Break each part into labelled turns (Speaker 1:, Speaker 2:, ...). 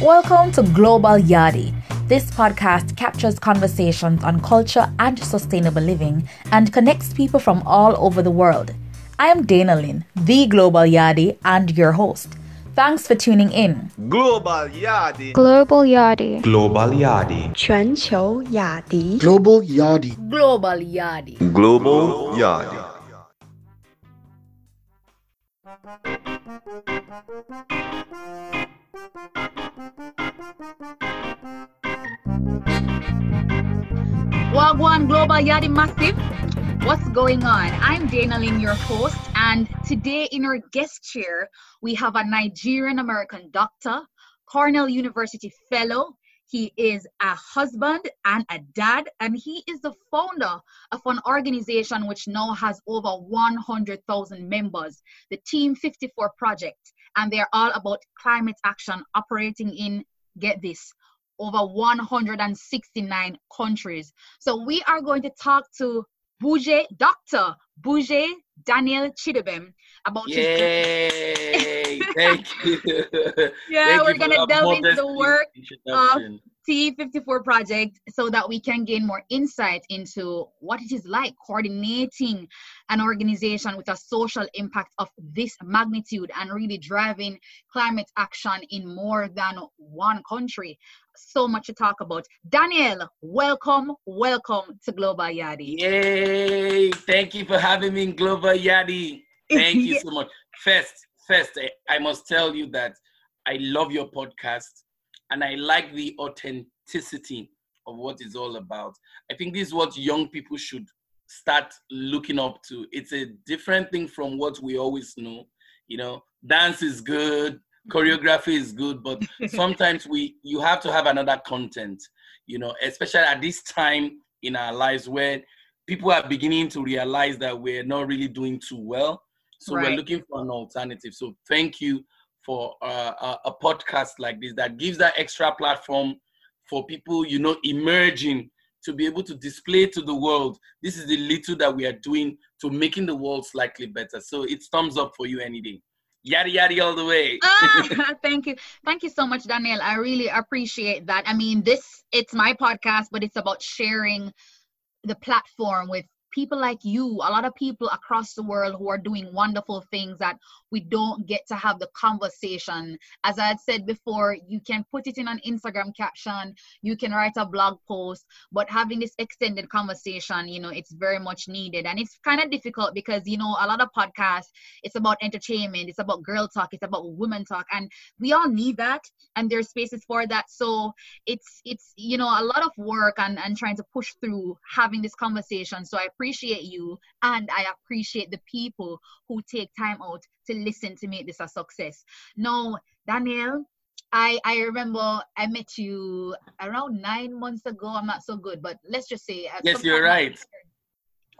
Speaker 1: Welcome to Global Yardie. This podcast captures conversations on culture and sustainable living and connects people from all over the world. I am Dana Lynn, the Global Yardie, and your host. Thanks for tuning in.
Speaker 2: Global Yardie.
Speaker 3: Global Yardie.
Speaker 4: Global Yardie.
Speaker 5: Global Yardie.
Speaker 6: Global Yardie.
Speaker 1: Global Yardie.
Speaker 2: Global Yardie.
Speaker 1: Wagwan Global Yardie Massive. What's going on? I'm Dana Lynn, your host, and today in our guest chair, we have a Nigerian American doctor, Cornell University fellow. He is a husband and a dad, and he is the founder of an organization which now has over 100,000 members, the Team 54 Project, and they're all about climate action operating in, get this, over 169 countries. So we are going to talk to Buje, Dr. Buje Daniel Chidubem about his
Speaker 7: Yay! Thank you.
Speaker 1: Yeah,
Speaker 7: Thank
Speaker 1: we're
Speaker 7: you
Speaker 1: gonna delve into the work
Speaker 7: introduction.
Speaker 1: T54 project so that we can gain more insight into what it is like coordinating an organization with a social impact of this magnitude and really driving climate action in more than one country. So much to talk about. Daniel, welcome, welcome to Global Yardie.
Speaker 7: Yay! Thank you for having me in Global Yardie. Thank you so much. First, first, I, I must tell you that I love your podcast and I like the authenticity of what it's all about. I think this is what young people should start looking up to. It's a different thing from what we always know. You know, dance is good, mm-hmm. choreography is good, but sometimes we you have to have another content, you know, especially at this time in our lives where people are beginning to realize that we're not really doing too well. So
Speaker 1: Right.
Speaker 7: we're looking for an alternative. So thank you for uh, a, a podcast like this that gives that extra platform for people, you know, emerging to be able to display to the world. This is the little that we are doing to making the world slightly better. So it's thumbs up for you any day. Yada yada all the way.
Speaker 1: ah, thank you thank you so much daniel i really appreciate that i mean this it's my podcast but it's about sharing the platform with people like you a lot of people across the world who are doing wonderful things that we don't get to have the conversation. As i had said before you can put it in an instagram caption you can write a blog post but having this extended conversation you know it's very much needed. And it's kind of difficult because you know a lot of podcasts it's about entertainment it's about girl talk it's about women talk and we all need that and there's spaces for that. So it's it's you know a lot of work and and trying to push through having this conversation. So i appreciate you and i appreciate the people who take time out to listen to make this a success now daniel I, I remember I met you around nine months ago. I'm not so good, but let's just say at
Speaker 7: Yes, you're right.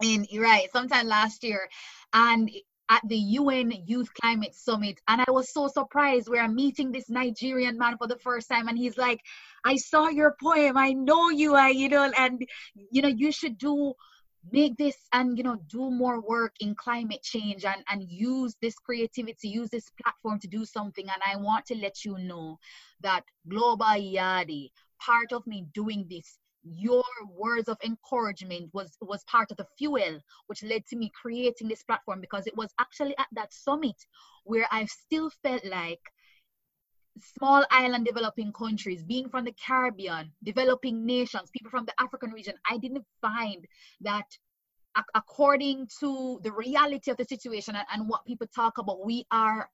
Speaker 1: In right, sometime last year, and at the UN Youth Climate Summit, and I was so surprised. We're meeting this Nigerian man for the first time, and he's like, "I saw your poem. I know you. I, you know, and you know, you should do." Make this and you know do more work in climate change and and use this creativity use this platform to do something. And i want to let you know that global yardie part of me doing this your words of encouragement was was part of the fuel which led to me creating this platform because it was actually at that summit where i still felt like small island developing countries, being from the Caribbean, developing nations, people from the African region, I didn't find that according to the reality of the situation and, and what people talk about, we are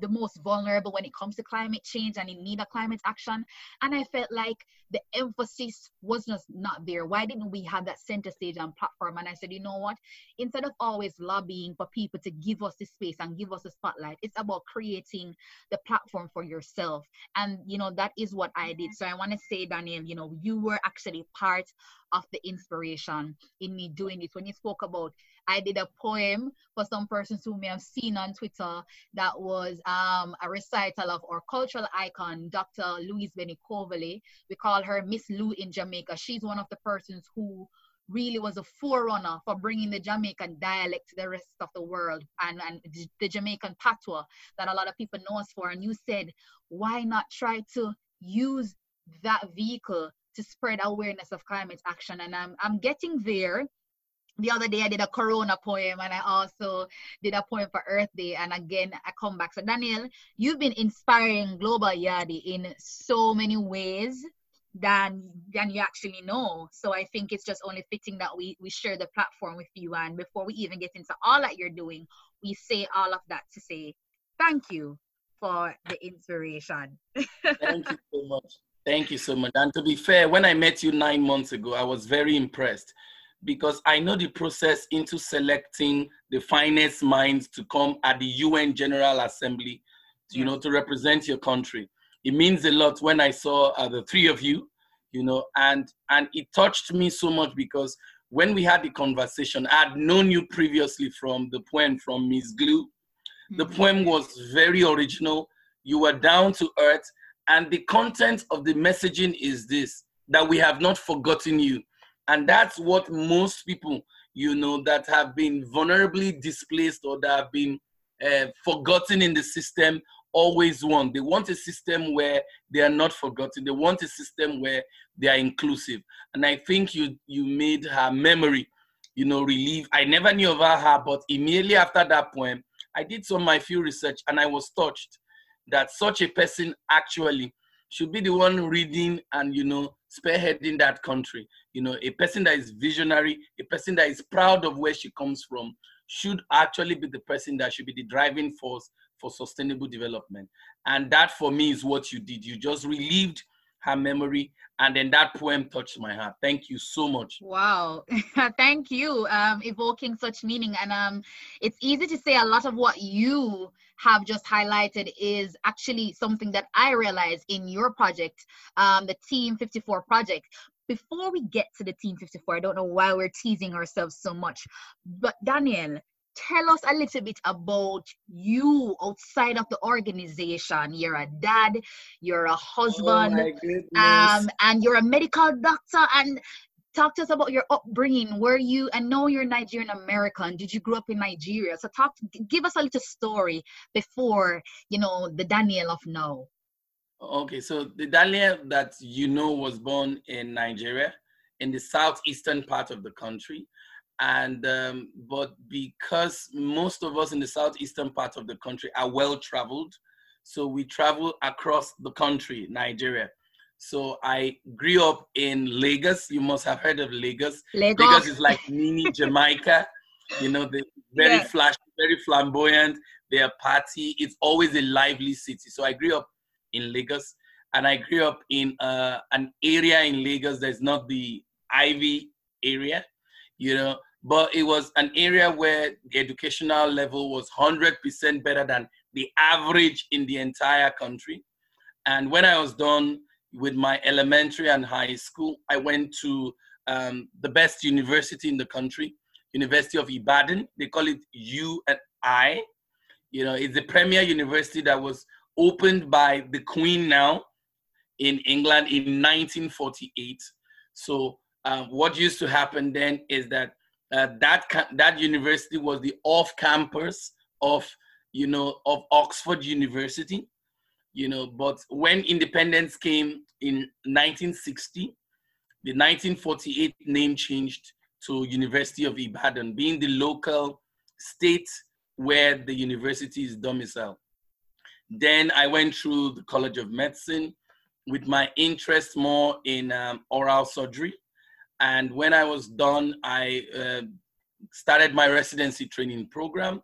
Speaker 1: the most vulnerable when it comes to climate change and in need of climate action. And I felt like the emphasis was just not there. Why didn't we have that center stage and platform? And I said, you know what? Instead of always lobbying for people to give us the space and give us the spotlight, it's about creating the platform for yourself. And you know, that is what I did. Mm-hmm. So I want to say, Daniel, you know, you were actually part of the inspiration in me doing this. When you spoke about I did a poem for some persons who may have seen on Twitter that was um, a recital of our cultural icon, Dr. Louise Bennett Coverley. We call her Miss Lou in Jamaica. She's one of the persons who really was a forerunner for bringing the Jamaican dialect to the rest of the world and, and the Jamaican patois that a lot of people know us for. And you said, why not try to use that vehicle to spread awareness of climate action. And I'm, I'm getting there. The other day I did a Corona poem and I also did a poem for Earth Day. And again, I come back. So Daniel, you've been inspiring Global Yardie in so many ways than than you actually know. So I think it's just only fitting that we we share the platform with you. And before we even get into all that you're doing, we say all of that to say thank you for the inspiration.
Speaker 7: Thank you so much. Thank you so much. And to be fair, when I met you nine months ago, I was very impressed because I know the process into selecting the finest minds to come at the UN General Assembly, you know, to represent your country. It means a lot when I saw uh, the three of you, you know, and and it touched me so much because when we had the conversation, I had known you previously from the poem from Miss Lou. The
Speaker 1: Mhm.
Speaker 7: poem was very original. You were down to earth, and the content of the messaging is this that we have not forgotten you. And that's what most people, you know, that have been vulnerably displaced or that have been uh, forgotten in the system always want. They want a system where they are not forgotten. They want a system where they are inclusive. And I think you you made her memory, you know, relieve. I never knew about her, but immediately after that poem, I did some my few research and I was touched that such a person actually should be the one reading and you know spearheading that country. You know a person that is visionary a person that is proud of where she comes from should actually be the person that should be the driving force for sustainable development. And that for me is what you did. You just relieved her memory and then that poem touched my heart. Thank you so much.
Speaker 1: Wow, thank you. Um, evoking such meaning, and um, it's easy to say a lot of what you have just highlighted is actually something that I realized in your project, um, the Team 54 project. Before we get to the Team 54, I don't know why we're teasing ourselves so much, but Daniel, tell us a little bit about you outside of the organization. You're a dad, you're a husband
Speaker 7: oh
Speaker 1: um, and you're a medical doctor and talk to us about your upbringing. Were you i know you're nigerian american. Did you grow up in nigeria? So talk give us a little story before you know the daniel of now.
Speaker 7: Okay, so the Daniel that you know was born in Nigeria, in the southeastern part of the country, and um, but because most of us in the southeastern part of the country are well traveled, so we travel across the country, Nigeria. So I grew up in Lagos. You must have heard of Lagos.
Speaker 1: lagos
Speaker 7: Lagos is like mini Jamaica. You know, the very flashy, very flamboyant. Their party. It's always a lively city. So I grew up in Lagos, and I grew up in uh, an area in Lagos that's not the Ivy area, you know, but it was an area where the educational level was 100% better than the average in the entire country. And when I was done with my elementary and high school, I went to um, the best university in the country, University of Ibadan. They call it U and I. You know, it's the premier university that was opened by the Queen now in England in 1948. So um, what used to happen then is that uh, that that university was the off campus of you know of Oxford University. You know, but when independence came in 1960, the 1948 name changed to University of Ibadan, being the local state where the university is domiciled. Then I went through the College of Medicine with my interest more in um, oral surgery. And when I was done, I uh, started my residency training program.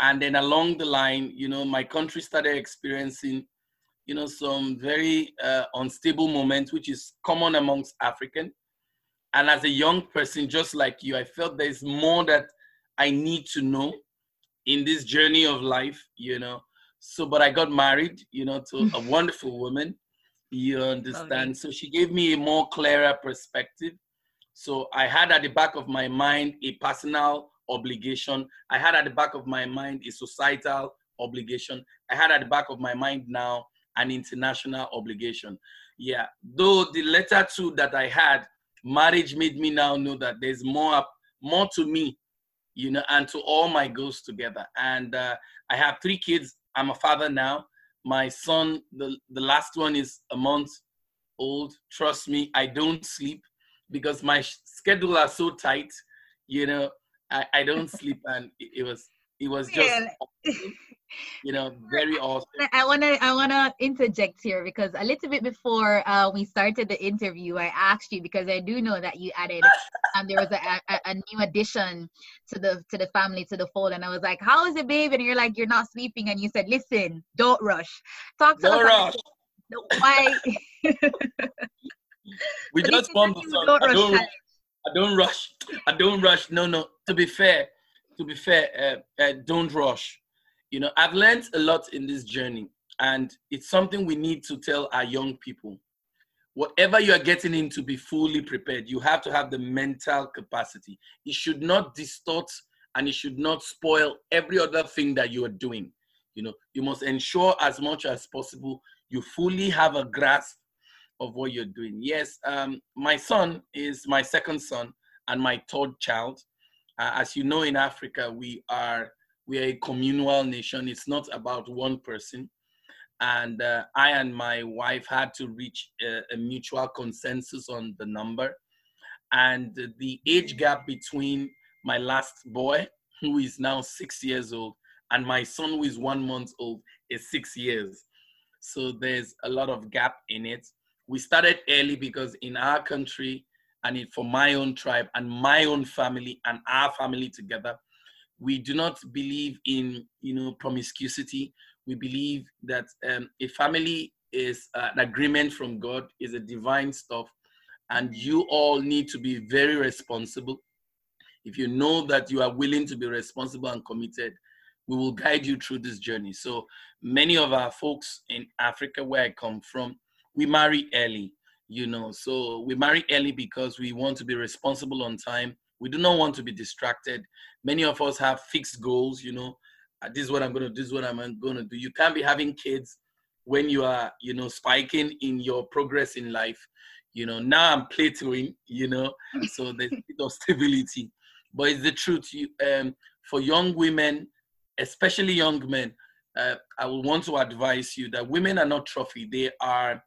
Speaker 7: And then along the line, you know, my country started experiencing, you know, some very uh, unstable moments, which is common amongst African. And as a young person, just like you, I felt there's more that I need to know in this journey of life, you know. So, but I got married, you know, to a wonderful woman. You understand? So she gave me a more clearer perspective. So I had at the back of my mind a personal obligation. I had at the back of my mind a societal obligation. I had at the back of my mind now an international obligation. Yeah, though the letter two that I had, marriage made me now know that there's more, more to me, you know, and to all my goals together. And uh, I have three kids. I'm a father now. my son, the, the last one is a month old. Trust me, I don't sleep because my schedule are so tight. You know, I, I don't sleep, and it, it was it was just you know very awesome.
Speaker 1: I want to I want to interject here because a little bit before uh, we started the interview, I asked you because I do know that you added and there was a, a, a new addition to the to the family to the fold, and I was like, "How is it, babe?" And you're like, "You're not sleeping," and you said, "Listen, don't rush. Talk to
Speaker 7: No
Speaker 1: us.
Speaker 7: rush.
Speaker 1: Why?
Speaker 7: We
Speaker 1: So
Speaker 7: just formed
Speaker 1: the
Speaker 7: song.
Speaker 1: Don't
Speaker 7: I
Speaker 1: Rush
Speaker 7: don't,
Speaker 1: challenge.
Speaker 7: I don't rush. I don't rush. No, no. To be fair, to be fair, uh, uh, don't rush. You know, I've learned a lot in this journey, and it's something we need to tell our young people. Whatever you are getting into, be fully prepared. You have to have the mental capacity. It should not distort and it should not spoil every other thing that you are doing. You know, you must ensure as much as possible you fully have a grasp of what you're doing. Yes, um, my son is my second son and my third child. Uh, as you know, in Africa, we are we are a communal nation. It's not about one person. And uh, I and my wife had to reach a, a mutual consensus on the number. And the age gap between my last boy, who is now six years old, and my son, who is one month old, is six years. So there's a lot of gap in it. We started early because in our country, and it, for my own tribe and my own family and our family together, we do not believe in you know promiscuity. We believe that um, a family is an agreement from God, is a divine stuff, and you all need to be very responsible. If you know that you are willing to be responsible and committed, we will guide you through this journey. So many of our folks in Africa, where I come from, we marry early, you know. So we marry early because we want to be responsible on time. We do not want to be distracted. Many of us have fixed goals, you know. Uh, this is what I'm going to do. This is what I'm going to do. You can't be having kids when you are, you know, spiking in your progress in life. You know, now I'm plateauing, you know, so there's a bit of stability. But it's the truth. You, um, for young women, especially young men, uh, I will want to advise you that women are not trophy. They are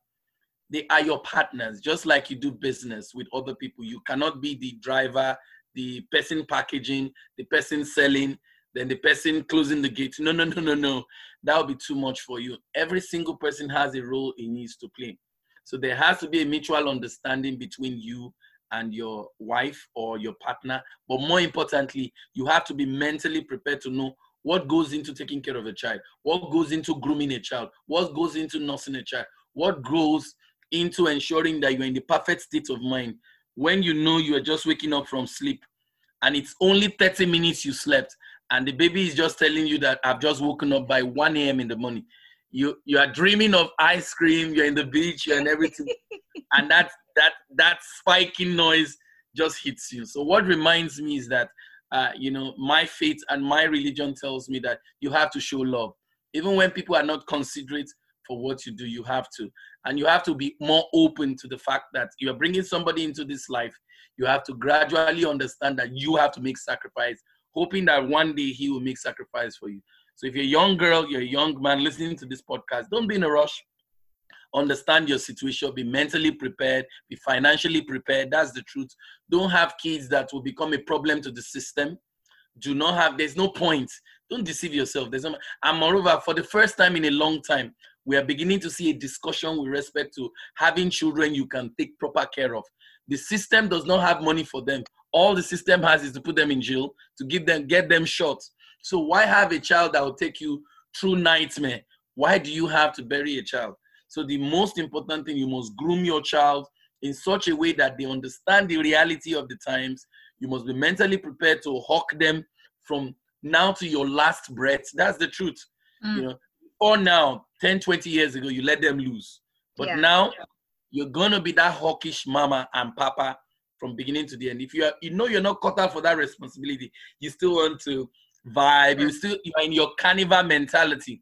Speaker 7: they are your partners, just like you do business with other people. You cannot be the driver, the person packaging, the person selling, then the person closing the gate. No, no, no, no, no. That would be too much for you. Every single person has a role he needs to play. So there has to be a mutual understanding between you and your wife or your partner. But more importantly, you have to be mentally prepared to know what goes into taking care of a child, what goes into grooming a child, what goes into nursing a child, what goes into ensuring that you're in the perfect state of mind when you know you are just waking up from sleep and it's only 30 minutes you slept and the baby is just telling you that I've just woken up by 1 a.m. in the morning. You you are dreaming of ice cream, you're in the beach, you're and everything. and that that that spiking noise just hits you. So what reminds me is that uh, you know my faith and my religion tells me that you have to show love. Even when people are not considerate for what you do, you have to. And you have to be more open to the fact that you're bringing somebody into this life. You have to gradually understand that you have to make sacrifice, hoping that one day he will make sacrifice for you. So if you're a young girl, you're a young man listening to this podcast, don't be in a rush. Understand your situation, be mentally prepared, be financially prepared. That's the truth. Don't have kids that will become a problem to the system. Do not have, there's no point. Don't deceive yourself. There's no, and moreover, for the first time in a long time, we are beginning to see a discussion with respect to having children you can take proper care of. The system does not have money for them. All the system has is to put them in jail, to give them, get them shot. So why have a child that will take you through nightmare? Why do you have to bury a child? So the most important thing, you must groom your child in such a way that they understand the reality of the times. You must be mentally prepared to hawk them from now to your last breath. That's the truth.
Speaker 1: Mm.
Speaker 7: You know, or now, 10, 20 years ago, you let them lose. But
Speaker 1: Yeah.
Speaker 7: now you're gonna be that hawkish mama and papa from beginning to the end. If you are, you know you're not cut out for that responsibility, you still want to vibe, you still you are in your carnival mentality.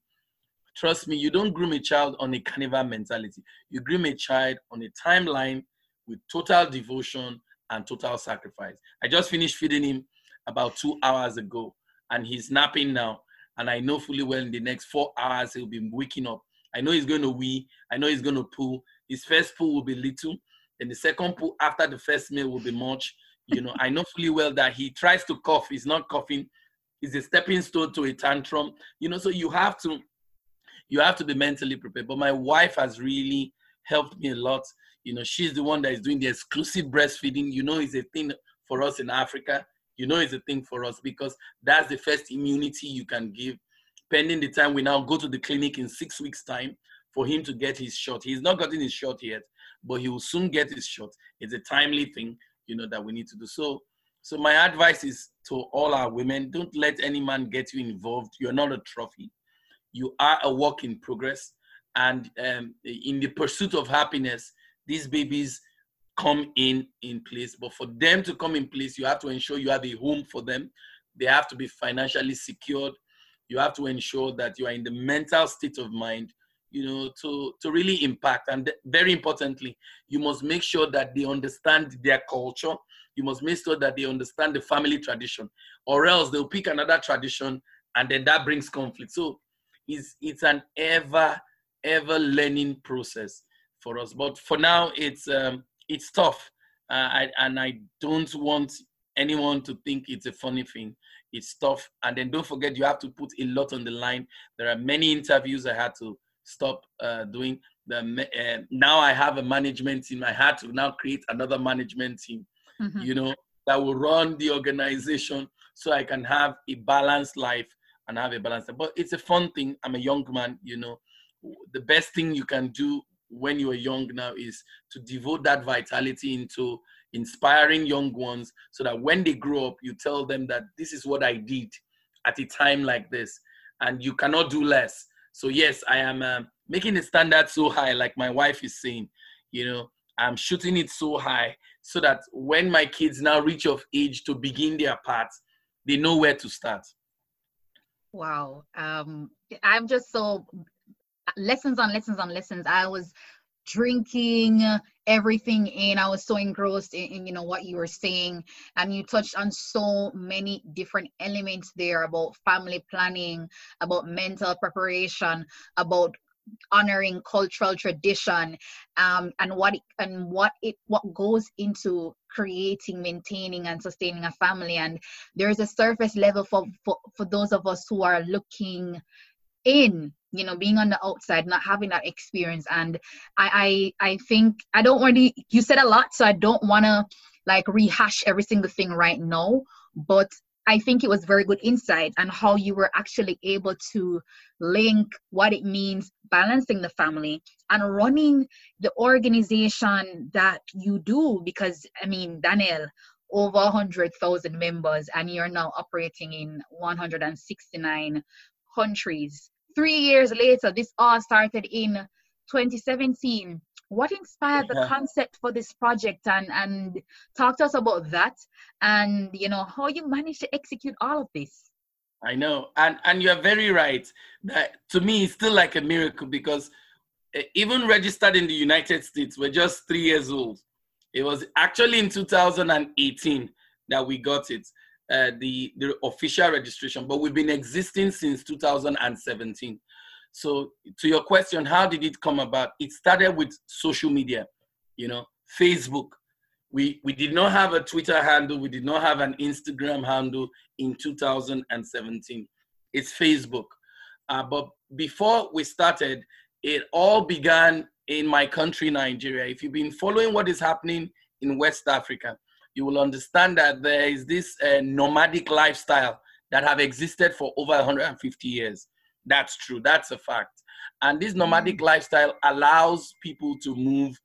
Speaker 7: Trust me, you don't groom a child on a carnival mentality. You groom a child on a timeline with total devotion and total sacrifice. I just finished feeding him about two hours ago, and he's napping now. And I know fully well in the next four hours he'll be waking up. I know he's going to wee. I know he's going to poo. His first poo will be little, and the second poo after the first meal will be much. You know, I know fully well that he tries to cough. He's not coughing. He's a stepping stone to a tantrum. You know, so you have to, you have to be mentally prepared. But my wife has really helped me a lot. You know, she's the one that is doing the exclusive breastfeeding. You know, it's a thing for us in Africa. You know, it's a thing for us because that's the first immunity you can give. Pending the time we now go to the clinic in six weeks' time for him to get his shot. He's not gotten his shot yet, but he will soon get his shot. It's a timely thing, you know, that we need to do. So, so my advice is to all our women: don't let any man get you involved. You're not a trophy. You are a work in progress, and um, in the pursuit of happiness, these babies come in in place. But for them to come in place, you have to ensure you have a home for them. They have to be financially secured. You have to ensure that you are in the mental state of mind you know, to, to really impact. And very importantly, you must make sure that they understand their culture. You must make sure that they understand the family tradition, or else they'll pick another tradition and then that brings conflict. So it's, it's an ever, ever learning process for us. But for now, it's, um, it's tough. Uh, I, and I don't want anyone to think it's a funny thing. It's tough. And then don't forget, you have to put a lot on the line. There are many interviews I had to stop uh, doing the uh, now i have a management team i had to now create another management team mm-hmm. you know that will run the organization so i can have a balanced life and have a balanced life. but it's a fun thing i'm a young man you know the best thing you can do when you are young now is to devote that vitality into inspiring young ones so that when they grow up you tell them that this is what i did at a time like this and you cannot do less so yes, I am um, making the standard so high, like my wife is saying. You know, I'm shooting it so high so that when my kids now reach of age to begin their path, they know where to start.
Speaker 1: Wow, um, I'm just so lessons on lessons on lessons. I was drinking everything in. I was so engrossed in, in, you know what you were saying. And you touched on so many different elements there about family planning about mental preparation about honoring cultural tradition um, and what it, and what it what goes into creating maintaining and sustaining a family. And there's a surface level for, for for those of us who are looking in you know being on the outside not having that experience. And i i, I think i don't to you said a lot so i don't want to like rehash every single thing right now but i think it was very good insight and how you were actually able to link what it means balancing the family and running the organization that you do because i mean daniel over 100,000 members and you're now operating in 169 countries three years later, this all started in 2017. What inspired yeah. the concept for this project and and talk to us about that and you know how you managed to execute all of this.
Speaker 7: I know, and and you're very right. That to me, it's still like a miracle because even registered in the United States, we're just three years old. It was actually in 2018 that we got it uh, the, the official registration, but we've been existing since 2017. So to your question, how did it come about? It started with social media, you know, Facebook. We, we did not have a Twitter handle. We did not have an Instagram handle in 2017. It's Facebook. Uh, but before we started, it all began in my country, Nigeria. If you've been following what is happening in West Africa, you will understand that there is this uh, nomadic lifestyle that have existed for over 150 years. That's true. That's a fact. And this nomadic mm. lifestyle allows people to move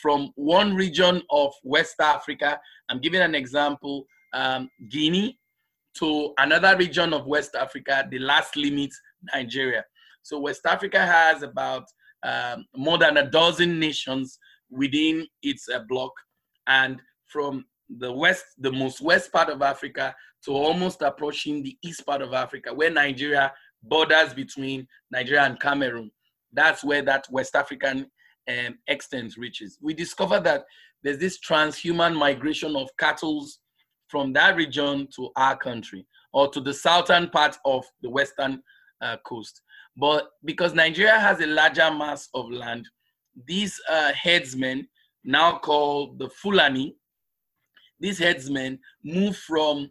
Speaker 7: from one region of West Africa. I'm giving an example, um, Guinea, to another region of West Africa, the last limit, Nigeria. So West Africa has about um, more than a dozen nations within its uh, block. And from the west, the most west part of Africa to almost approaching the east part of Africa, where Nigeria borders between Nigeria and Cameroon. That's where that West African um, extent reaches. We discovered that there's this transhumance migration of cattle from that region to our country or to the southern part of the western uh, coast. But because Nigeria has a larger mass of land, these uh, headsmen, now called the Fulani, these headsmen move from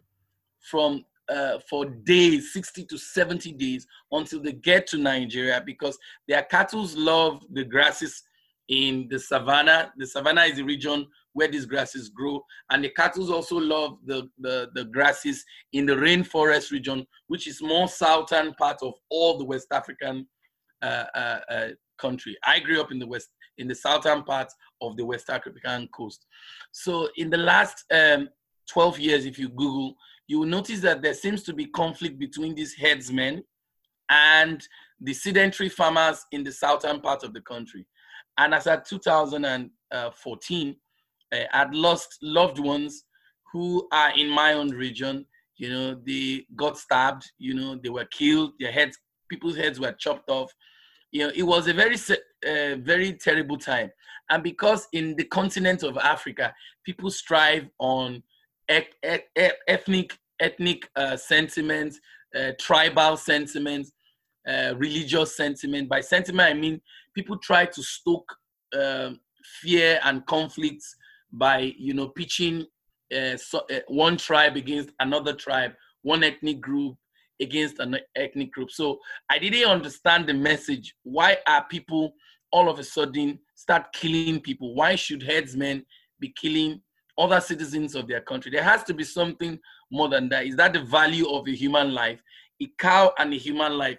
Speaker 7: from uh, for days, 60 to 70 days, until they get to Nigeria because their cattle love the grasses in the savannah. The savannah is the region where these grasses grow, and the cattle also love the, the, the grasses in the rainforest region, which is more southern part of all the West African uh, uh, uh, country. I grew up in the West, in the southern part of the West African coast. So in the last um, 12 years, if you Google, you will notice that there seems to be conflict between these headsmen and the sedentary farmers in the southern part of the country. And as at 2014, uh, I'd lost loved ones who are in my own region. You know, they got stabbed, you know, they were killed, their heads, people's heads were chopped off. You know, it was a very, uh, very terrible time. And because in the continent of Africa, people strive on ethnic ethnic uh, sentiments, uh, tribal sentiments, uh, religious sentiment. By sentiment, I mean people try to stoke um, fear and conflicts by you know pitching uh, so, uh, one tribe against another tribe, one ethnic group against an ethnic group. So I didn't understand the message. Why are people all of a sudden start killing people? Why should headsmen be killing other citizens of their country. There has to be something more than that. Is that the value of a human life? A cow and a human life,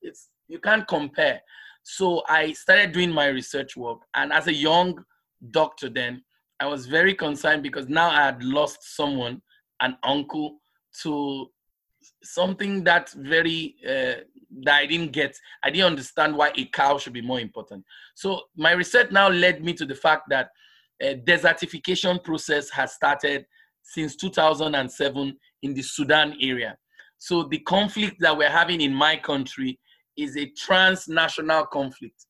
Speaker 7: it's you can't compare. So I started doing my research work, and as a young doctor, then I was very concerned because now I had lost someone, an uncle, to something that very uh, that I didn't get. I didn't understand why a cow should be more important. So my research now led me to the fact that a desertification process has started since 2007 in the Sudan area. So the conflict that we're having in my country is a transnational conflict.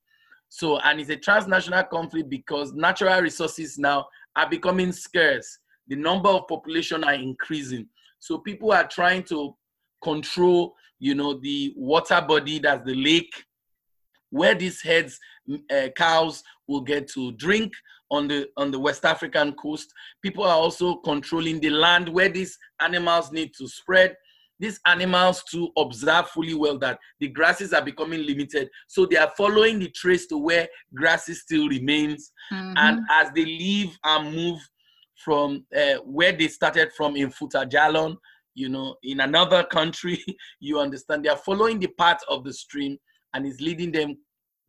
Speaker 7: So, and it's a transnational conflict because natural resources now are becoming scarce. The number of population are increasing. So people are trying to control, you know, the water body that's the lake, where these heads, uh, cows will get to drink on the on the West African coast. People are also controlling the land where these animals need to spread. These animals to observe fully well that the grasses are becoming limited. So they are following the trace to where grasses still remains. Mm-hmm. And as they leave and move from uh, where they started from in Fouta you know, in another country, you understand, they are following the path of the stream and is leading them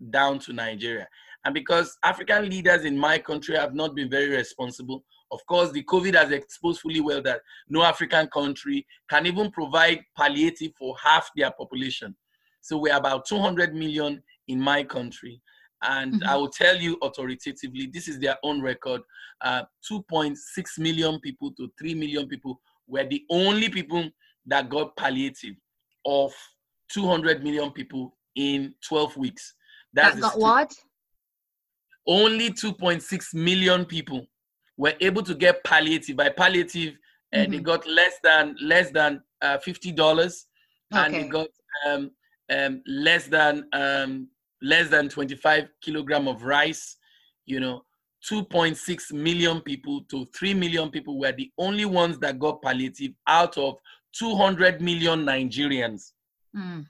Speaker 7: down to Nigeria. And because African leaders in my country have not been very responsible, of course, the COVID has exposed fully well that no African country can even provide palliative for half their population. So we're about 200 million in my country. And mm-hmm. I will tell you authoritatively, this is their own record. Uh, 2.6 million people to 3 million people were the only people that got palliative of 200 million people in 12 weeks.
Speaker 1: That's that got what?
Speaker 7: only 2.6 million people were able to get palliative. By palliative, uh, mm-hmm. they got less than less than uh, fifty dollars, okay. and they got um, um, less than um, less than 25 kilogram of rice. You know, 2.6 million people to 3 million people were the only ones that got palliative out of 200 million Nigerians. Mm.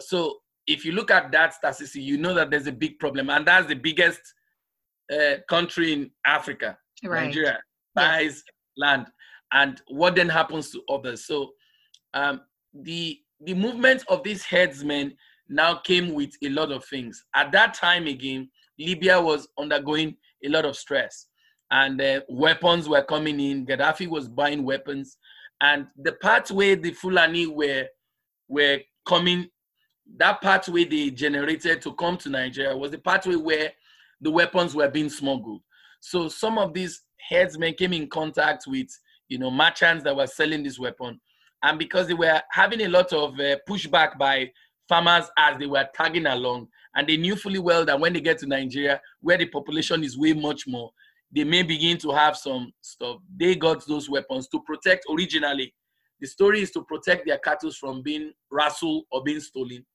Speaker 7: So if you look at that statistic, you know that there's a big problem, and that's the biggest uh, country in Africa, right. Nigeria, buys yeah. land, and what then happens to others? So um, the the movement of these headsmen now came with a lot of things. At that time again, Libya was undergoing a lot of stress, and uh, weapons were coming in. Gaddafi was buying weapons, and the pathway the Fulani were were coming. That pathway they generated to come to Nigeria was the pathway where the weapons were being smuggled. So some of these headsmen came in contact with, you know, merchants that were selling this weapon. And because they were having a lot of uh, pushback by farmers as they were tagging along, and they knew fully well that when they get to Nigeria, where the population is way much more, they may begin to have some stuff. They got those weapons to protect originally. The story is to protect their cattle from being rustled or being stolen.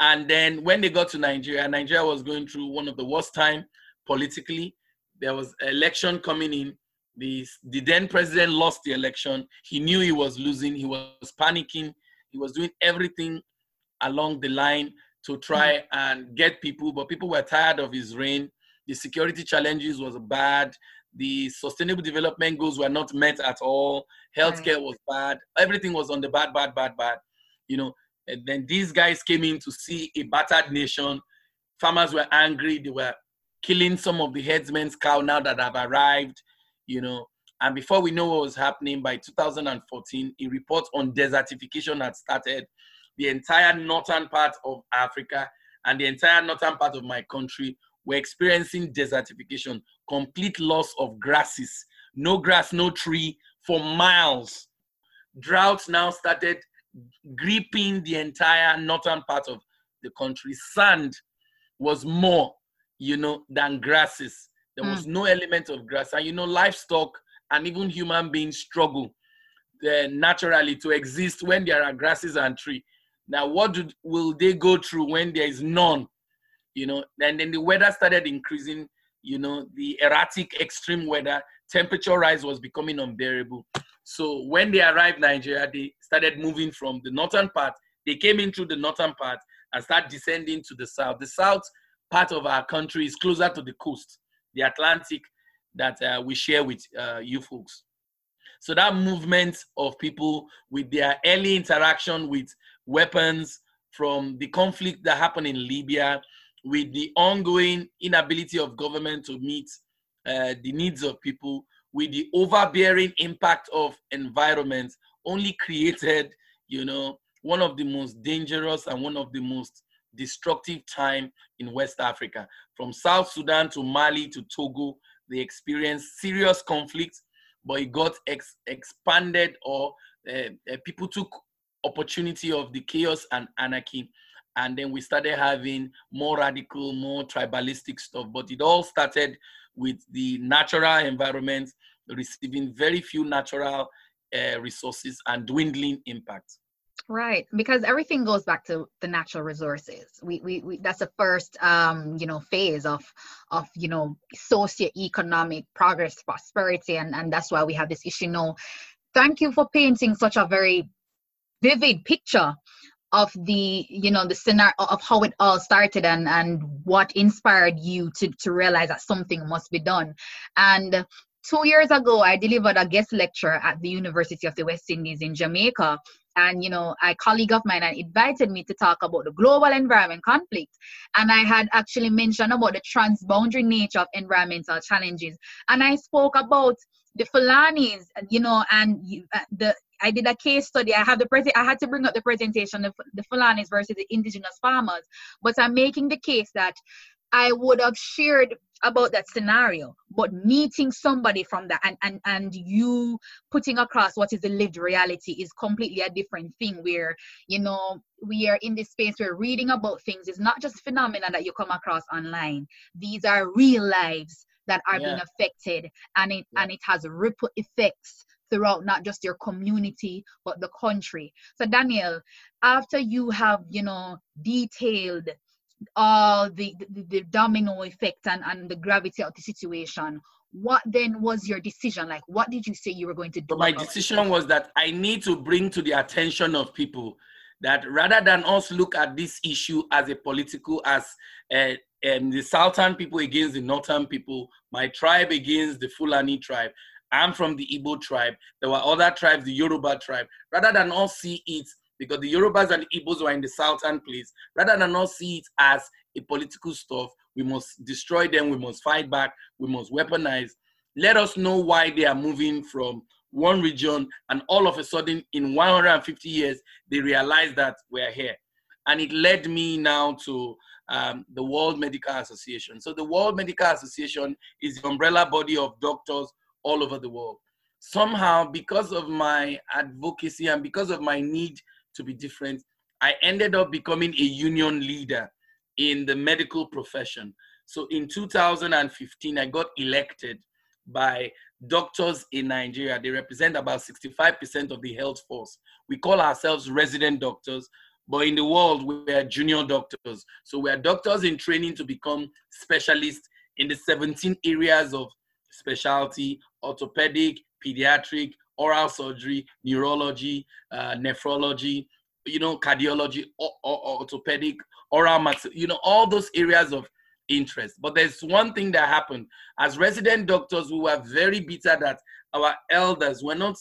Speaker 7: And then when they got to Nigeria, Nigeria was going through one of the worst time politically. There was election coming in. The, the then president lost the election. He knew he was losing. He was panicking. He was doing everything along the line to try mm. and get people, but people were tired of his reign. The security challenges was bad. The sustainable development goals were not met at all. Healthcare was bad. Everything was on the bad, bad, bad, bad. You know, and then these guys came in to see a battered nation. Farmers were angry. They were killing some of the headsmen's cow now that have arrived, you know. And before we know what was happening, by 2014, a report on desertification had started. The entire northern part of Africa and the entire northern part of my country were experiencing desertification, complete loss of grasses, no grass, no tree for miles. Droughts now started gripping the entire northern part of the country. Sand was more, you know, than grasses. There was mm. no element of grass. And you know, livestock and even human beings struggle uh, naturally to exist when there are grasses and tree. Now, what do, will they go through when there is none? You know, and then the weather started increasing. You know, the erratic extreme weather, temperature rise was becoming unbearable. So when they arrived Nigeria, they started moving from the northern part. They came in through the northern part and start descending to the south. The south part of our country is closer to the coast, the Atlantic that uh, we share with uh, you folks. So that movement of people with their early interaction with weapons from the conflict that happened in Libya, with the ongoing inability of government to meet uh, the needs of people, with the overbearing impact of environment only created, you know, one of the most dangerous and one of the most destructive time in West Africa. From South Sudan to Mali to Togo, they experienced serious conflicts, but it got ex- expanded or uh, uh, people took opportunity of the chaos and anarchy. And then we started having more radical, more tribalistic stuff. But it all started with the natural environment receiving very few natural uh, resources and dwindling impact.
Speaker 1: Right, because everything goes back to the natural resources. We, we, we that's the first um, you know phase of of you know socio-economic progress, prosperity, and and that's why we have this issue now. Thank you for painting such a very vivid picture of the you know the scenario of how it all started and and what inspired you to to realize that something must be done. And two years ago i delivered a guest lecture at the university of the west indies in jamaica. And you know a colleague of mine invited me to talk about the global environment conflict. And i had actually mentioned about the transboundary nature of environmental challenges. And i spoke about the Fulanis, you know, and uh, the I did a case study. I have the present. I had to bring up the presentation of the Fulanis versus the indigenous farmers. But I'm making the case that I would have shared about that scenario, but meeting somebody from that and, and, and you putting across what is the lived reality is completely a different thing where, you know, we are in this space where reading about things is not just phenomena that you come across online. These are real lives that are yeah. being affected and it yeah. and it has ripple effects throughout not just your community but the country so daniel after you have you know detailed all the, the, the domino effect and, and the gravity of the situation what then was your decision like what did you say you were going to do
Speaker 7: so my decision it? was that i need to bring to the attention of people that rather than us look at this issue as a political as a, um, the southern people against the northern people, my tribe against the Fulani tribe. I'm from the Igbo tribe. There were other tribes, the Yoruba tribe. Rather than all see it, because the Yorubas and the Igbos were in the southern place, rather than all see it as a political stuff, we must destroy them, we must fight back, we must weaponize. Let us know why they are moving from one region and all of a sudden in 150 years they realize that we're here and it led me now to um, the World Medical Association. So the World Medical Association is the umbrella body of doctors all over the world. Somehow, because of my advocacy and because of my need to be different, I ended up becoming a union leader in the medical profession. So in 2015, I got elected by doctors in Nigeria. They represent about 65% of the health force. We call ourselves resident doctors, but in the world, we are junior doctors. So we are doctors in training to become specialists in the 17 areas of specialty orthopedic, pediatric, oral surgery, neurology, uh, nephrology, you know, cardiology, or, or, orthopedic, oral, max, you know, all those areas of interest. But there's one thing that happened. As resident doctors, we were very bitter that our elders were not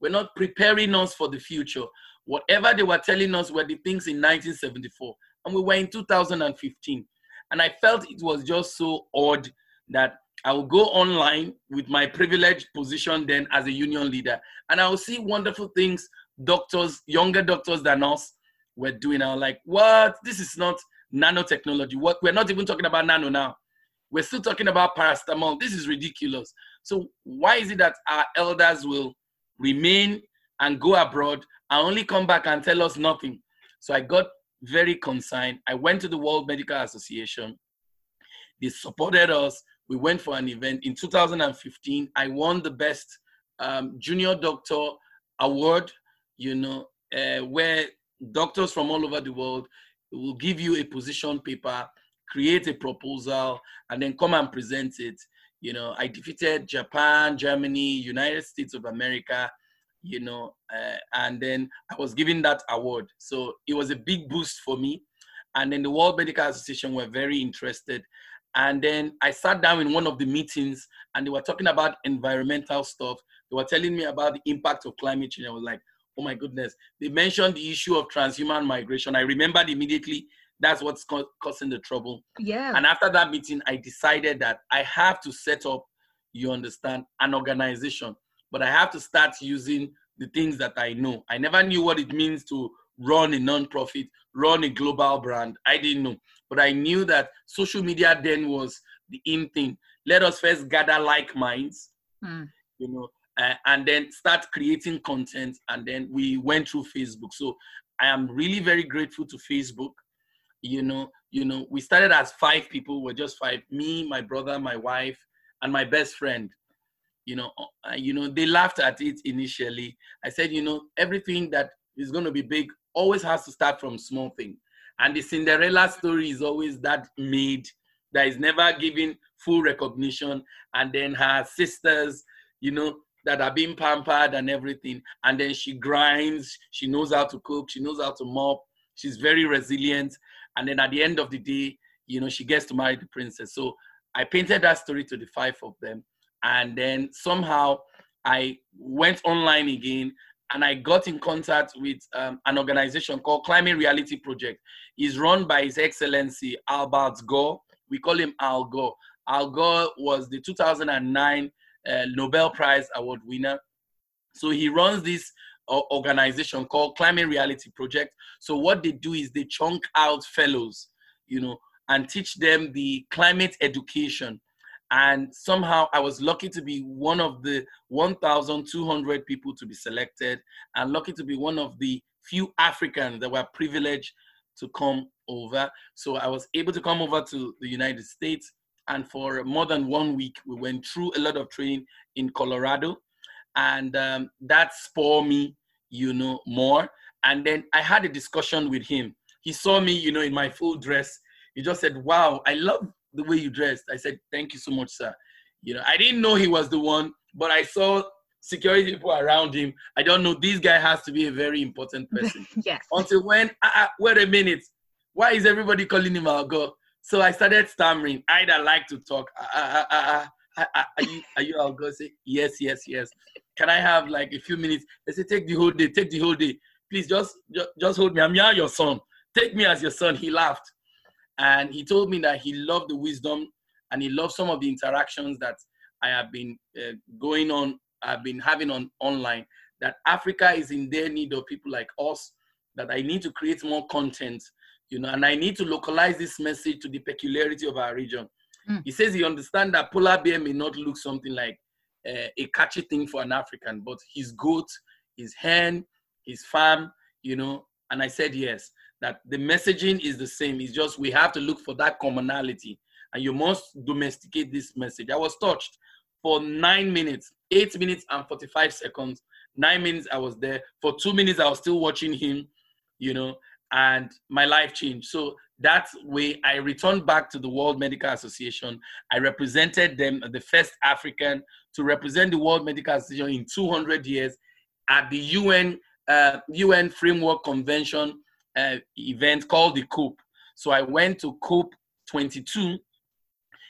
Speaker 7: were not preparing us for the future. Whatever they were telling us were the things in 1974, and we were in 2015. And I felt it was just so odd that I will go online with my privileged position then as a union leader, and I will see wonderful things doctors, younger doctors than us, were doing. I was like, what? This is not nanotechnology. What we're not even talking about nano now. We're still talking about paracetamol. This is ridiculous. So why is it that our elders will remain and go abroad and only come back and tell us nothing? So I got very concerned. I went to the World Medical Association. They supported us. We went for an event in 2015. I won the best um, junior doctor award. You know, uh, where doctors from all over the world will give you a position paper, create a proposal, and then come and present it. You know, I defeated Japan, Germany, United States of America, you know, uh, and then I was given that award. So it was a big boost for me. And then the World Medical Association were very interested. And then I sat down in one of the meetings and they were talking about environmental stuff. They were telling me about the impact of climate change. I was like, oh my goodness. They mentioned the issue of transhumance migration. I remembered immediately that's what's causing the trouble.
Speaker 1: Yeah.
Speaker 7: And after that meeting, I decided that I have to set up, you understand, an organization, but I have to start using the things that I know. I never knew what it means to run a non-profit, run a global brand. I didn't know, but I knew that social media then was the in thing. Let us first gather like minds,
Speaker 1: Mm.
Speaker 7: you know, uh, and then start creating content. And then we went through Facebook. So I am really very grateful to Facebook. You know, you know, we started as five people. We're just five: me, my brother, my wife, and my best friend. You know, uh, you know, they laughed at it initially. I said, you know, everything that is going to be big always has to start from small thing. And the Cinderella story is always that maid that is never given full recognition, and then her sisters, you know, that are being pampered and everything. And then she grinds, she knows how to cook, she knows how to mop, she's very resilient. And then at the end of the day, you know, she gets to marry the princess. So I painted that story to the five of them. And then somehow I went online again and I got in contact with um, an organization called Climate Reality Project. It's run by His Excellency Albert Gore. We call him Al Gore. Al Gore was the 2009 uh, Nobel Prize Award winner. So he runs this uh, organization called Climate Reality Project. So what they do is they chunk out fellows, you know, and teach them the climate education. And somehow I was lucky to be one of the 1,200 people to be selected, and lucky to be one of the few Africans that were privileged to come over. So I was able to come over to the United States and for more than one week we went through a lot of training in colorado. And um, that me you know more. And then i had a discussion with him. He saw me you know in my full dress. He just said wow i love the way you dressed i said thank you so much sir you know i didn't know he was the one but i saw security people around him i don't know this guy has to be a very important person
Speaker 1: yes.
Speaker 7: until when uh, wait a minute why is everybody calling him Al Gore so I started stammering. I would like to talk. Uh, uh, uh, are you are you going say yes, yes, yes? Can I have like a few minutes? They say take the whole day, take the whole day. Please just just, just hold me. I'm here, your son. Take me as your son. He laughed, and he told me that he loved the wisdom and he loved some of the interactions that I have been uh, going on. I've been having on online. That Africa is in their need of people like us. That I need to create more content you know, and I need to localize this message to the peculiarity of our region.
Speaker 1: Mm.
Speaker 7: He says he understands that polar bear may not look something like uh, a catchy thing for an African, but his goat, his hen, his farm, you know, and I said yes, that the messaging is the same. It's just we have to look for that commonality and you must domesticate this message. I was touched for nine minutes, eight minutes and 45 seconds. Nine minutes I was there. For two minutes I was still watching him, you know, and my life changed. So that way, I returned back to the World Medical Association. I represented them, the first African to represent the World Medical Association in 200 years at the UN uh, UN Framework Convention uh, event called the COP. So I went to COP 22,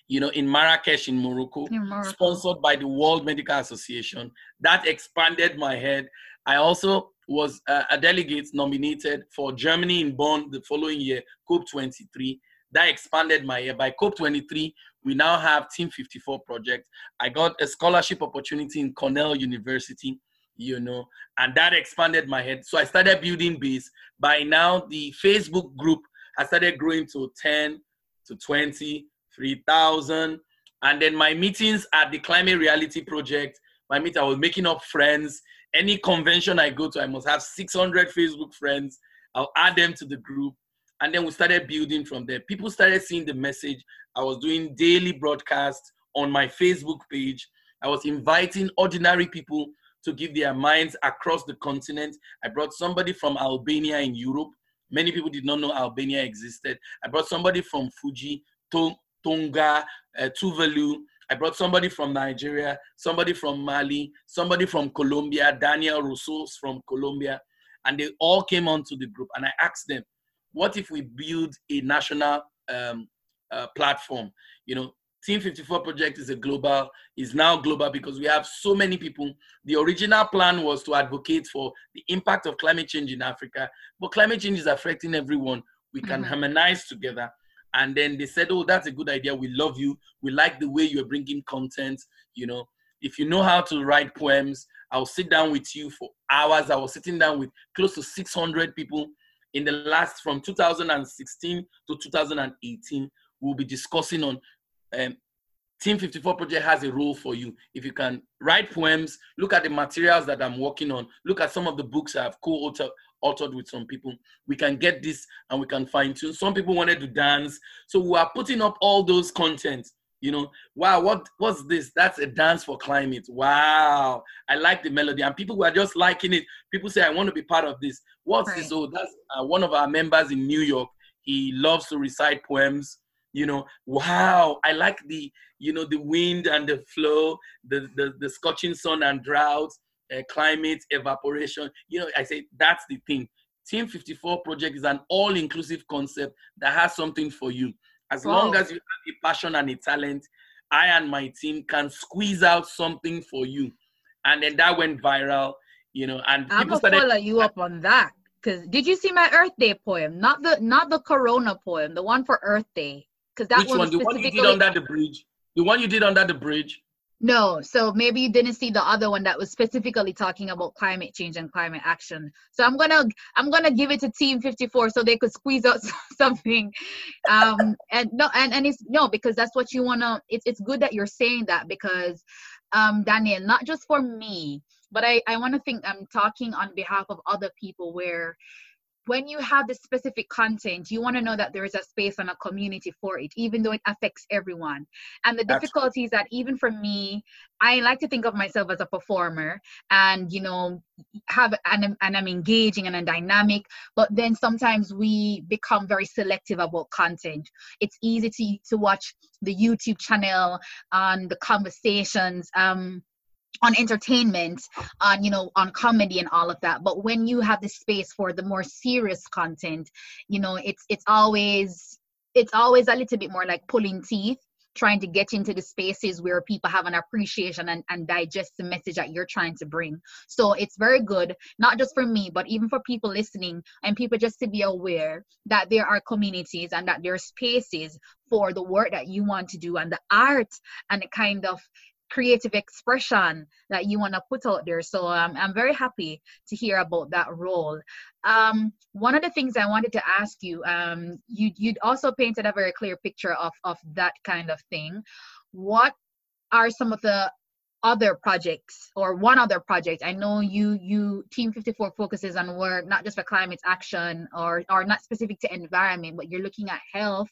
Speaker 7: you know, in Marrakesh in Morocco,
Speaker 1: In Morocco.
Speaker 7: sponsored by the World Medical Association. That expanded my head. I also was uh, a delegate nominated for Germany in Bonn the following year, COP23. That expanded my year. By COP23, we now have Team 54 project. I got a scholarship opportunity in Cornell University, you know, and that expanded my head. So I started building base. By now, the Facebook group has started growing to 10 to 20, 3,000. And then my meetings at the Climate Reality Project, my meet, I was making up friends. Any convention I go to, I must have 600 Facebook friends. I'll add them to the group. And then we started building from there. People started seeing the message. I was doing daily broadcasts on my Facebook page. I was inviting ordinary people to give their minds across the continent. I brought somebody from Albania in Europe. Many people did not know Albania existed. I brought somebody from Fiji, Tonga, uh, Tuvalu. I brought somebody from Nigeria, somebody from Mali, somebody from Colombia, Daniel Rousseau from Colombia, and they all came onto the group. And I asked them, what if we build a national um, uh, platform? You know, Team 54 project is a global, is now global because we have so many people. The original plan was to advocate for the impact of climate change in Africa, but climate change is affecting everyone. We can
Speaker 1: Mhm.
Speaker 7: harmonize together. And then they said, oh, that's a good idea. We love you. We like the way you're bringing content. You know, if you know how to write poems, I'll sit down with you for hours. I was sitting down with close to 600 people in the last from 2016 to 2018. We'll be discussing on um, Team 54 project has a role for you. If you can write poems, look at the materials that I'm working on, look at some of the books I've co-authored authored with some people. We can get this and we can fine tune. Some people wanted to dance, so we are putting up all those content. You know, wow, what what's this? That's a dance for climate. Wow, I like the melody, and people were just liking it. People say, I want to be part of this. What's this?
Speaker 1: Right.
Speaker 7: Oh, that's uh, one of our members in New York. He loves to recite poems you know wow i like the you know the wind and the flow the the, the scorching sun and drought uh, climate evaporation you know i say that's the thing team 54 project is an all-inclusive concept that has something for you as long as you have a passion and a talent i and my team can squeeze out something for you and then that went viral you know and
Speaker 1: I'm
Speaker 7: people
Speaker 1: gonna
Speaker 7: started
Speaker 1: follow you up on that. Cause did you see my Earth Day poem? Not the not the Corona poem, the one for Earth Day. Cause that
Speaker 7: which
Speaker 1: one
Speaker 7: one the one you did under the bridge the one you did under the bridge
Speaker 1: No, so maybe you didn't see the other one that was specifically talking about climate change and climate action. So I'm gonna I'm gonna give it to Team 54 so they could squeeze out something. Um, and no, and and it's no because that's what you wanna. It's it's good that you're saying that because, um, Daniel, not just for me, but I I want to think I'm talking on behalf of other people where when you have this specific content, you want to know that there is a space and a community for it, even though it affects everyone. And the
Speaker 7: Absolutely.
Speaker 1: difficulty is that even for me, I like to think of myself as a performer and, you know, have and, and I'm engaging and I'm dynamic, but then sometimes we become very selective about content. It's easy to, to watch the YouTube channel and the conversations. Um, on entertainment on you know on comedy and all of that. But when you have the space for the more serious content you know it's it's always it's always a little bit more like pulling teeth trying to get into the spaces where people have an appreciation and, and digest the message that you're trying to bring. So it's very good not just for me but even for people listening and people just to be aware that there are communities and that there are spaces for the work that you want to do and the art and the kind of creative expression that you want to put out there. So um, I'm very happy to hear about that role. Um, one of the things I wanted to ask you, um, you you'd also painted a very clear picture of of that kind of thing. What are some of the other projects or one other project i know you you team 54 focuses on work not just for climate action or or not specific to environment but you're looking at health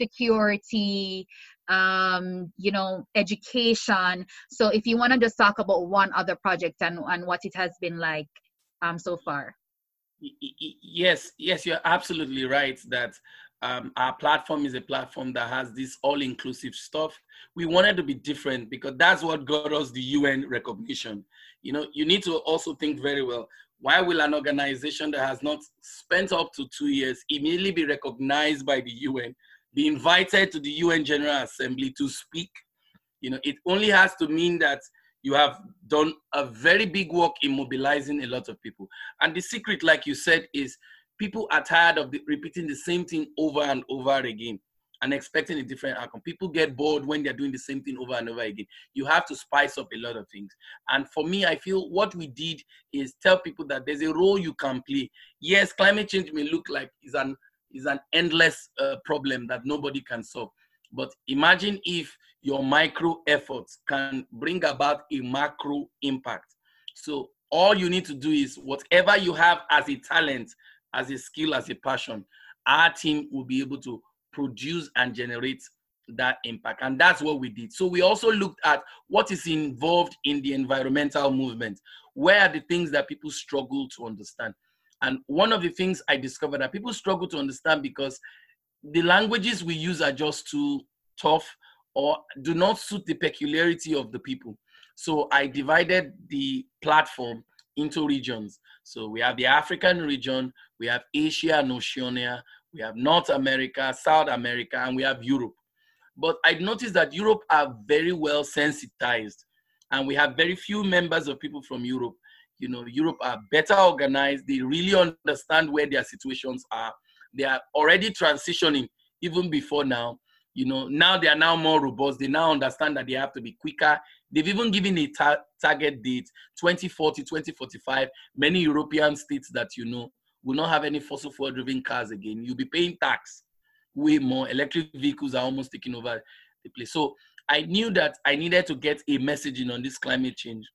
Speaker 1: security um you know education so if you want to just talk about one other project and and what it has been like um so far
Speaker 7: Yes, yes, you're absolutely right that um, our platform is a platform that has this all-inclusive stuff. We wanted to be different because that's what got us the UN recognition. You know, you need to also think very well. Why will an organization that has not spent up to two years immediately be recognized by the UN, be invited to the UN General Assembly to speak? You know, it only has to mean that you have done a very big work in mobilizing a lot of people. And the secret, like you said, is people are tired of the, repeating the same thing over and over again and expecting a different outcome. People get bored when they're doing the same thing over and over again. You have to spice up a lot of things. And for me, I feel what we did is tell people that there's a role you can play. Yes, climate change may look like is an is an endless uh, problem that nobody can solve. But imagine if your micro efforts can bring about a macro impact. So all you need to do is whatever you have as a talent, as a skill, as a passion, our team will be able to produce and generate that impact. And that's what we did. So we also looked at what is involved in the environmental movement. Where are the things that people struggle to understand? And one of the things I discovered that people struggle to understand because the languages we use are just too tough or do not suit the peculiarity of the people. So I divided the platform into regions. So we have the African region, we have Asia and Oceania, we have North America, South America, and we have Europe. But I noticed that Europe are very well sensitized, and we have very few members of people from Europe. You know, Europe are better organized. They really understand where their situations are. They are already transitioning even before now. You know, now they are now more robust. They now understand that they have to be quicker. They've even given a ta- target date 2040, 2045. Many European states that you know will not have any fossil fuel driven cars again. You'll be paying tax way more. Electric vehicles are almost taking over the place. So I knew that I needed to get a messaging on this climate change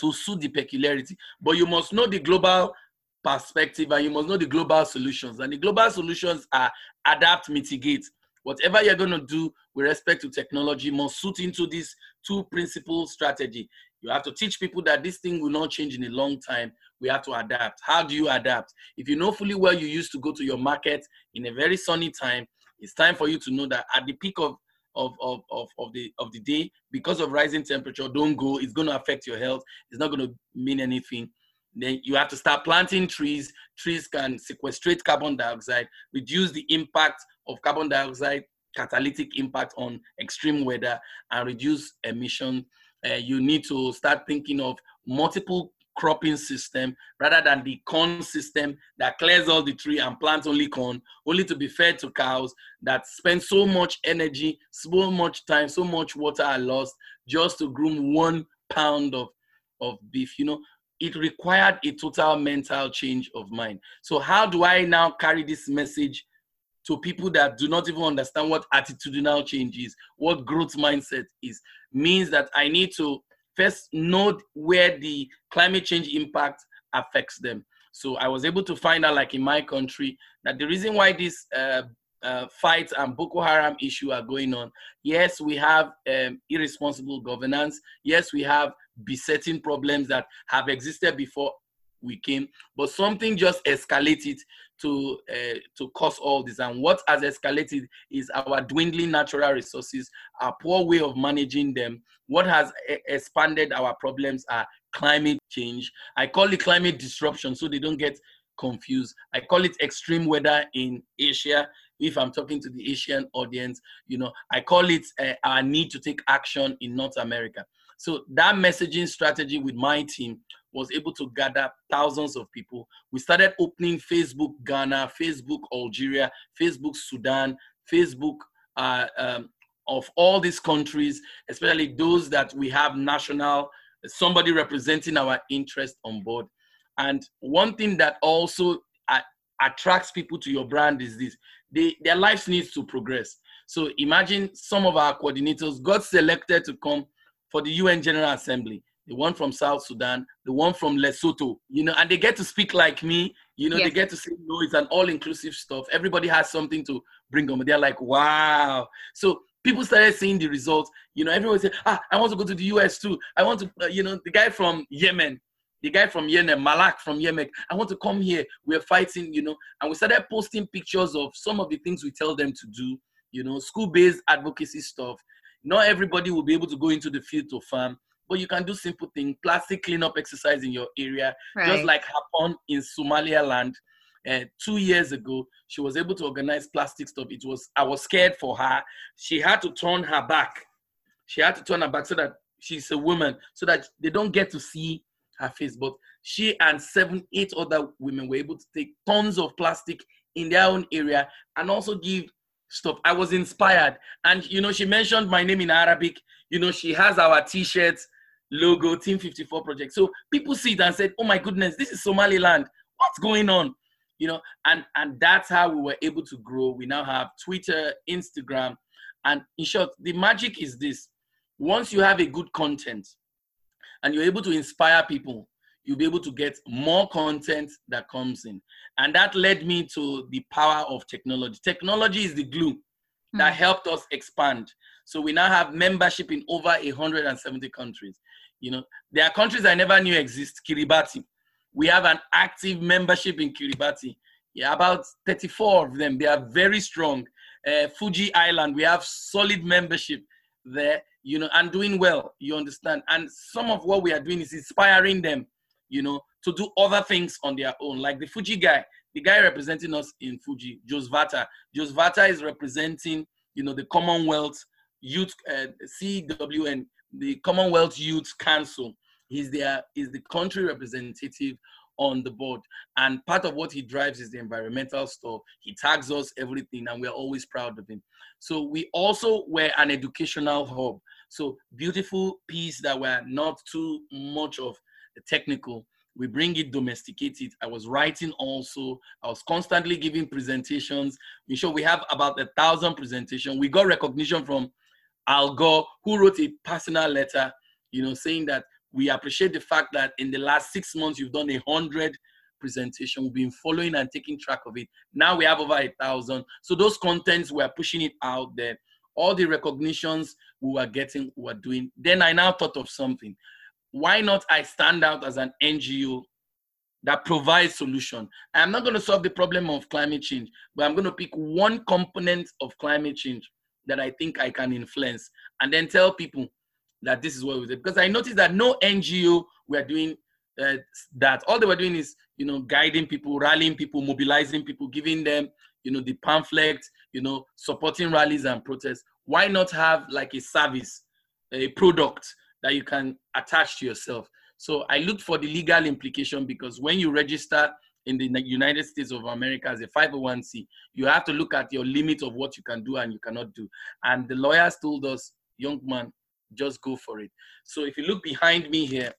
Speaker 7: to suit the peculiarity. But you must know the global perspective and you must know the global solutions. And the global solutions are adapt, mitigate. Whatever you're going to do with respect to technology must suit into this two principle strategy. You have to teach people that this thing will not change in a long time. We have to adapt. How do you adapt? If you know fully well you used to go to your market in a very sunny time, it's time for you to know that at the peak of of, of, of, of the of the day, because of rising temperature, don't go. It's going to affect your health. It's not going to mean anything. Then you have to start planting trees. Trees can sequestrate carbon dioxide, reduce the impact of carbon dioxide, catalytic impact on extreme weather, and reduce emission uh, you need to start thinking of multiple cropping system rather than the corn system that clears all the tree and plants only corn, only to be fed to cows that spend so much energy, so much time, so much water are lost just to groom one pound of, of beef. You know, it required a total mental change of mind. So how do I now carry this message to people that do not even understand what attitudinal change is, what growth mindset is, means that I need to first know where the climate change impact affects them. So I was able to find out, like in my country, that the reason why this uh, uh, fight and Boko Haram issue are going on, yes, we have um, irresponsible governance. Yes, we have besetting problems that have existed before we came, but something just escalated to uh, to cause all this. And what has escalated is our dwindling natural resources, our poor way of managing them. What has expanded our problems are climate change. I call it climate disruption, so they don't get confused. I call it extreme weather in Asia. If I'm talking to the Asian audience, you know, I call it uh, our need to take action in North America. So that messaging strategy with my team was able to gather thousands of people. We started opening Facebook Ghana, Facebook Algeria, Facebook Sudan, Facebook uh, um, of all these countries, especially those that we have national, somebody representing our interest on board. And one thing that also uh, attracts people to your brand is this they, their lives needs to progress. So imagine some of our coordinators got selected to come for the UN General Assembly the one from South Sudan, the one from Lesotho, you know, and they get to speak like me, you know, yes. they get to say, no, it's an all inclusive stuff. Everybody has something to bring them. They're like, wow. So people started seeing the results. You know, everyone said, ah, I want to go to the US too. I want to, uh, you know, the guy from Yemen, the guy from Yemen, Malak from Yemen, I want to come here. We're fighting, you know, and we started posting pictures of some of the things we tell them to do, you know, school-based advocacy stuff. Not everybody will be able to go into the field to farm, but you can do simple things, plastic cleanup exercise in your area,
Speaker 1: Right.
Speaker 7: just like happened in Somaliland uh, two years ago. She was able to organize plastic stuff. It was I was scared for her. She had to turn her back. She had to turn her back so that she's a woman, so that they don't get to see her face. But she and seven, eight other women were able to take tons of plastic in their own area and also give stuff. I was inspired. And you know, she mentioned my name in Arabic. You know, she has our t-shirts logo, Team 54 project. So people see it and said, Oh my goodness, this is Somaliland. What's going on? You know, and and that's how we were able to grow. We now have Twitter, Instagram, and in short, the magic is this. Once you have a good content and you're able to inspire people, you'll be able to get more content that comes in. And that led me to the power of technology. Technology is the glue that
Speaker 1: Hmm.
Speaker 7: helped us expand. So we now have membership in over 170 countries. You know, there are countries I never knew exist. Kiribati. We have an active membership in Kiribati. Yeah, about 34 of them. They are very strong. Uh, Fiji Island, we have solid membership there, you know, and doing well, you understand. And some of what we are doing is inspiring them, you know, to do other things on their own. Like the Fiji guy, the guy representing us in Fiji, Josvata. Josvata is representing, you know, the Commonwealth Youth uh, CWN, the Commonwealth Youth Council. He's there, is the country representative on the board. And part of what he drives is the environmental stuff. He tags us everything, and we're always proud of him. So we also were an educational hub. So beautiful piece that were not too much of the technical. We bring it domesticated. I was writing also. I was constantly giving presentations. We show we have about a thousand presentations. We got recognition from Al Gore, who wrote a personal letter, you know, saying that we appreciate the fact that in the last six months you've done a hundred presentation. We've been following and taking track of it. Now we have over a thousand. So those contents we're pushing it out there. All the recognitions we were getting, we were doing. Then I now thought of something. Why not I stand out as an NGO that provides solution? I'm not going to solve the problem of climate change, but I'm going to pick one component of climate change that I think I can influence and then tell people that this is what we did. Because I noticed that no NGO were doing uh, that. All they were doing is, you know, guiding people, rallying people, mobilizing people, giving them, you know, the pamphlet, you know, supporting rallies and protests. Why not have like a service, a product that you can attach to yourself? So I looked for the legal implication because when you register in the United States of America as a 501c, you have to look at your limit of what you can do and you cannot do. And the lawyers told us, young man, just go for it. So if you look behind me here,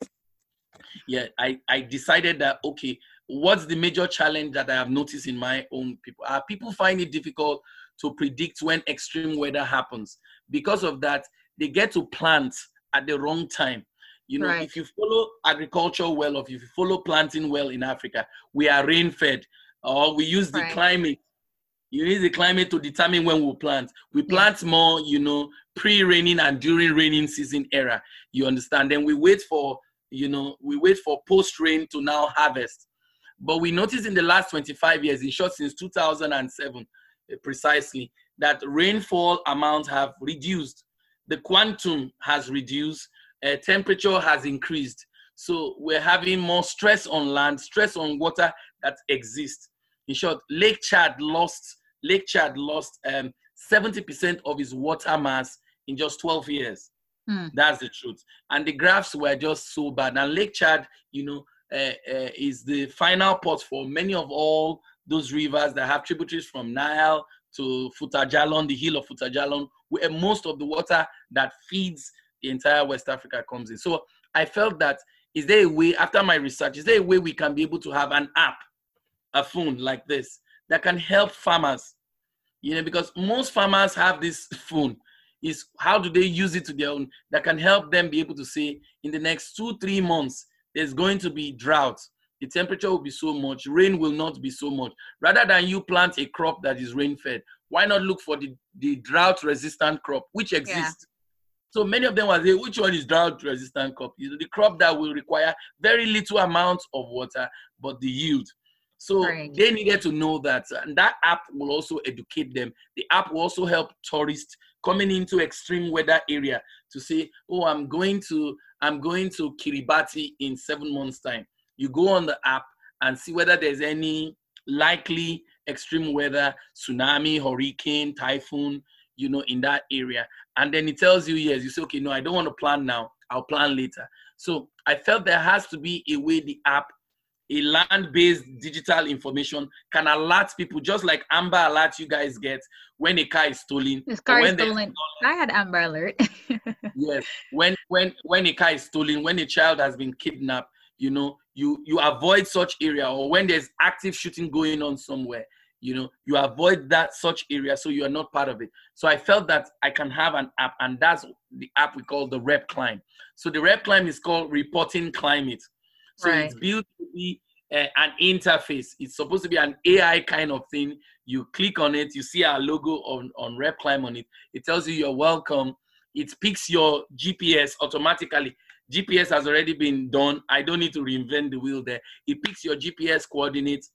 Speaker 7: yeah, I, I decided that, okay, what's the major challenge that I have noticed in my own people? Are people find it difficult to predict when extreme weather happens. Because of that, they get to plant at the wrong time. You know,
Speaker 1: Right.
Speaker 7: if you follow agriculture well, or if you follow planting well in Africa, we are rain fed, or we use the
Speaker 1: Right.
Speaker 7: climate. You need the climate to determine when we plant. We
Speaker 1: Yeah.
Speaker 7: plant more, you know, pre-raining and during raining season era. You understand? Then we wait for, you know, we wait for post-rain to now harvest. But we noticed in the last 25 years, in short, since 2007, eh, precisely, that rainfall amounts have reduced. The quantum has reduced. Uh, temperature has increased. So we're having more stress on land, stress on water that exists. In short, Lake Chad lost Lake Chad lost um, 70% of its water mass in just 12 years.
Speaker 1: Hmm.
Speaker 7: That's the truth. And the graphs were just so bad. And Lake Chad, you know, uh, uh, is the final port for many of all those rivers that have tributaries from Nile to Fouta Djallon, the hill of Fouta Djallon, where most of the water that feeds the entire West Africa comes in. So I felt that is there a way, after my research, is there a way we can be able to have an app, a phone like this, that can help farmers? You know, because most farmers have this phone. Is how do they use it to their own that can help them be able to say in the next two, three months, there's going to be drought. The temperature will be so much, rain will not be so much. Rather than you plant a crop that is rain fed, why not look for the, the drought resistant crop, which exists? So many of them will say, which one is drought resistant crop? You know, the crop that will require very little amount of water, but the yield. So
Speaker 1: Right.
Speaker 7: they needed to know that, and that app will also educate them. The app will also help tourists coming into extreme weather area to say, "Oh, I'm going to I'm going to Kiribati in seven months' time." You go on the app and see whether there's any likely extreme weather, tsunami, hurricane, typhoon, you know, in that area, and then it tells you yes. You say, "Okay, no, I don't want to plan now. I'll plan later." So I felt there has to be a way the app a land-based digital information can alert people just like amber alert you guys get when a car is stolen
Speaker 1: This car is stolen. I had Amber Alert.
Speaker 7: yes when when when a car is stolen when a child has been kidnapped you know you you avoid such area or when there's active shooting going on somewhere you know you avoid that such area so you are not part of it. So i felt that i can have an app and that's the app we call the rep climb. So the rep climb is called reporting climate. So it's built to be uh, an interface. It's supposed to be an ai kind of thing. You click on it you see our logo on on rep climb on it. It tells you you're welcome. It picks your gps automatically. Gps has already been done. I don't need to reinvent the wheel there. It picks your gps coordinates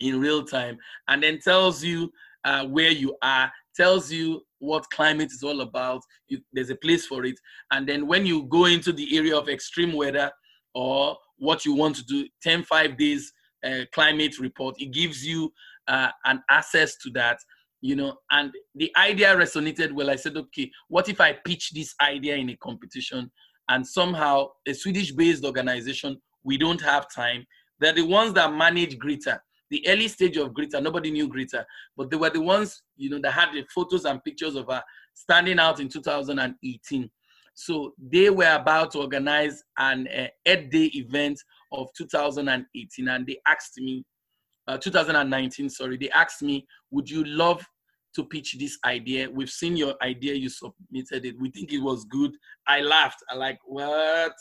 Speaker 7: in real time and then tells you uh, where you are tells you what climate is all about you, there's a place for it and then when you go into the area of extreme weather or what you want to do 10 5 days uh, climate report it gives you uh, an access to that you know and the idea resonated well. I said okay what if i pitch this idea in a competition and somehow a swedish based organization we don't have time? They're the ones that manage greta the early stage of greta nobody knew greta but they were the ones you know that had the photos and pictures of her standing out in 2018 so they were about to organize an uh, Earth Day event of 2018, and they asked me, uh, 2019, sorry, they asked me, would you love to pitch this idea? We've seen your idea, you submitted it. We think it was good. I laughed. I like, what?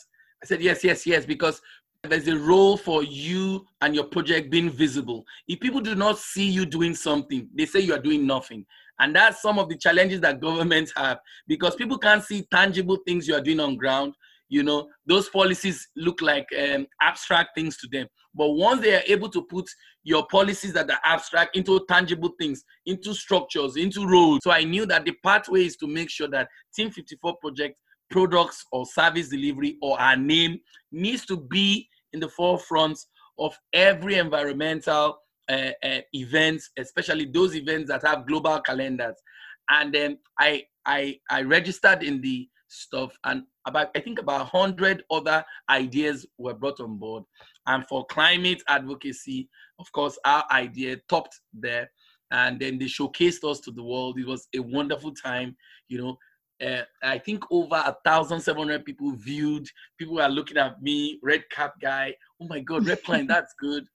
Speaker 7: I said, yes, yes, yes, because there's a role for you and your project being visible. If people do not see you doing something, they say you are doing nothing. And that's some of the challenges that governments have because people can't see tangible things you are doing on ground. You know, those policies look like um, abstract things to them. But once they are able to put your policies that are abstract into tangible things, into structures, into roles. So I knew that the pathway is to make sure that Team 54 project products or service delivery or our name needs to be in the forefront of every environmental uh, uh, events, especially those events that have global calendars. And then I I I registered in the stuff, and about I think about hundred other ideas were brought on board. And for climate advocacy, of course, our idea topped there. And then they showcased us to the world. It was a wonderful time, you know. Uh, I think over a thousand seven hundred people viewed. People are looking at me, red cap guy. Oh my God, red plane, that's good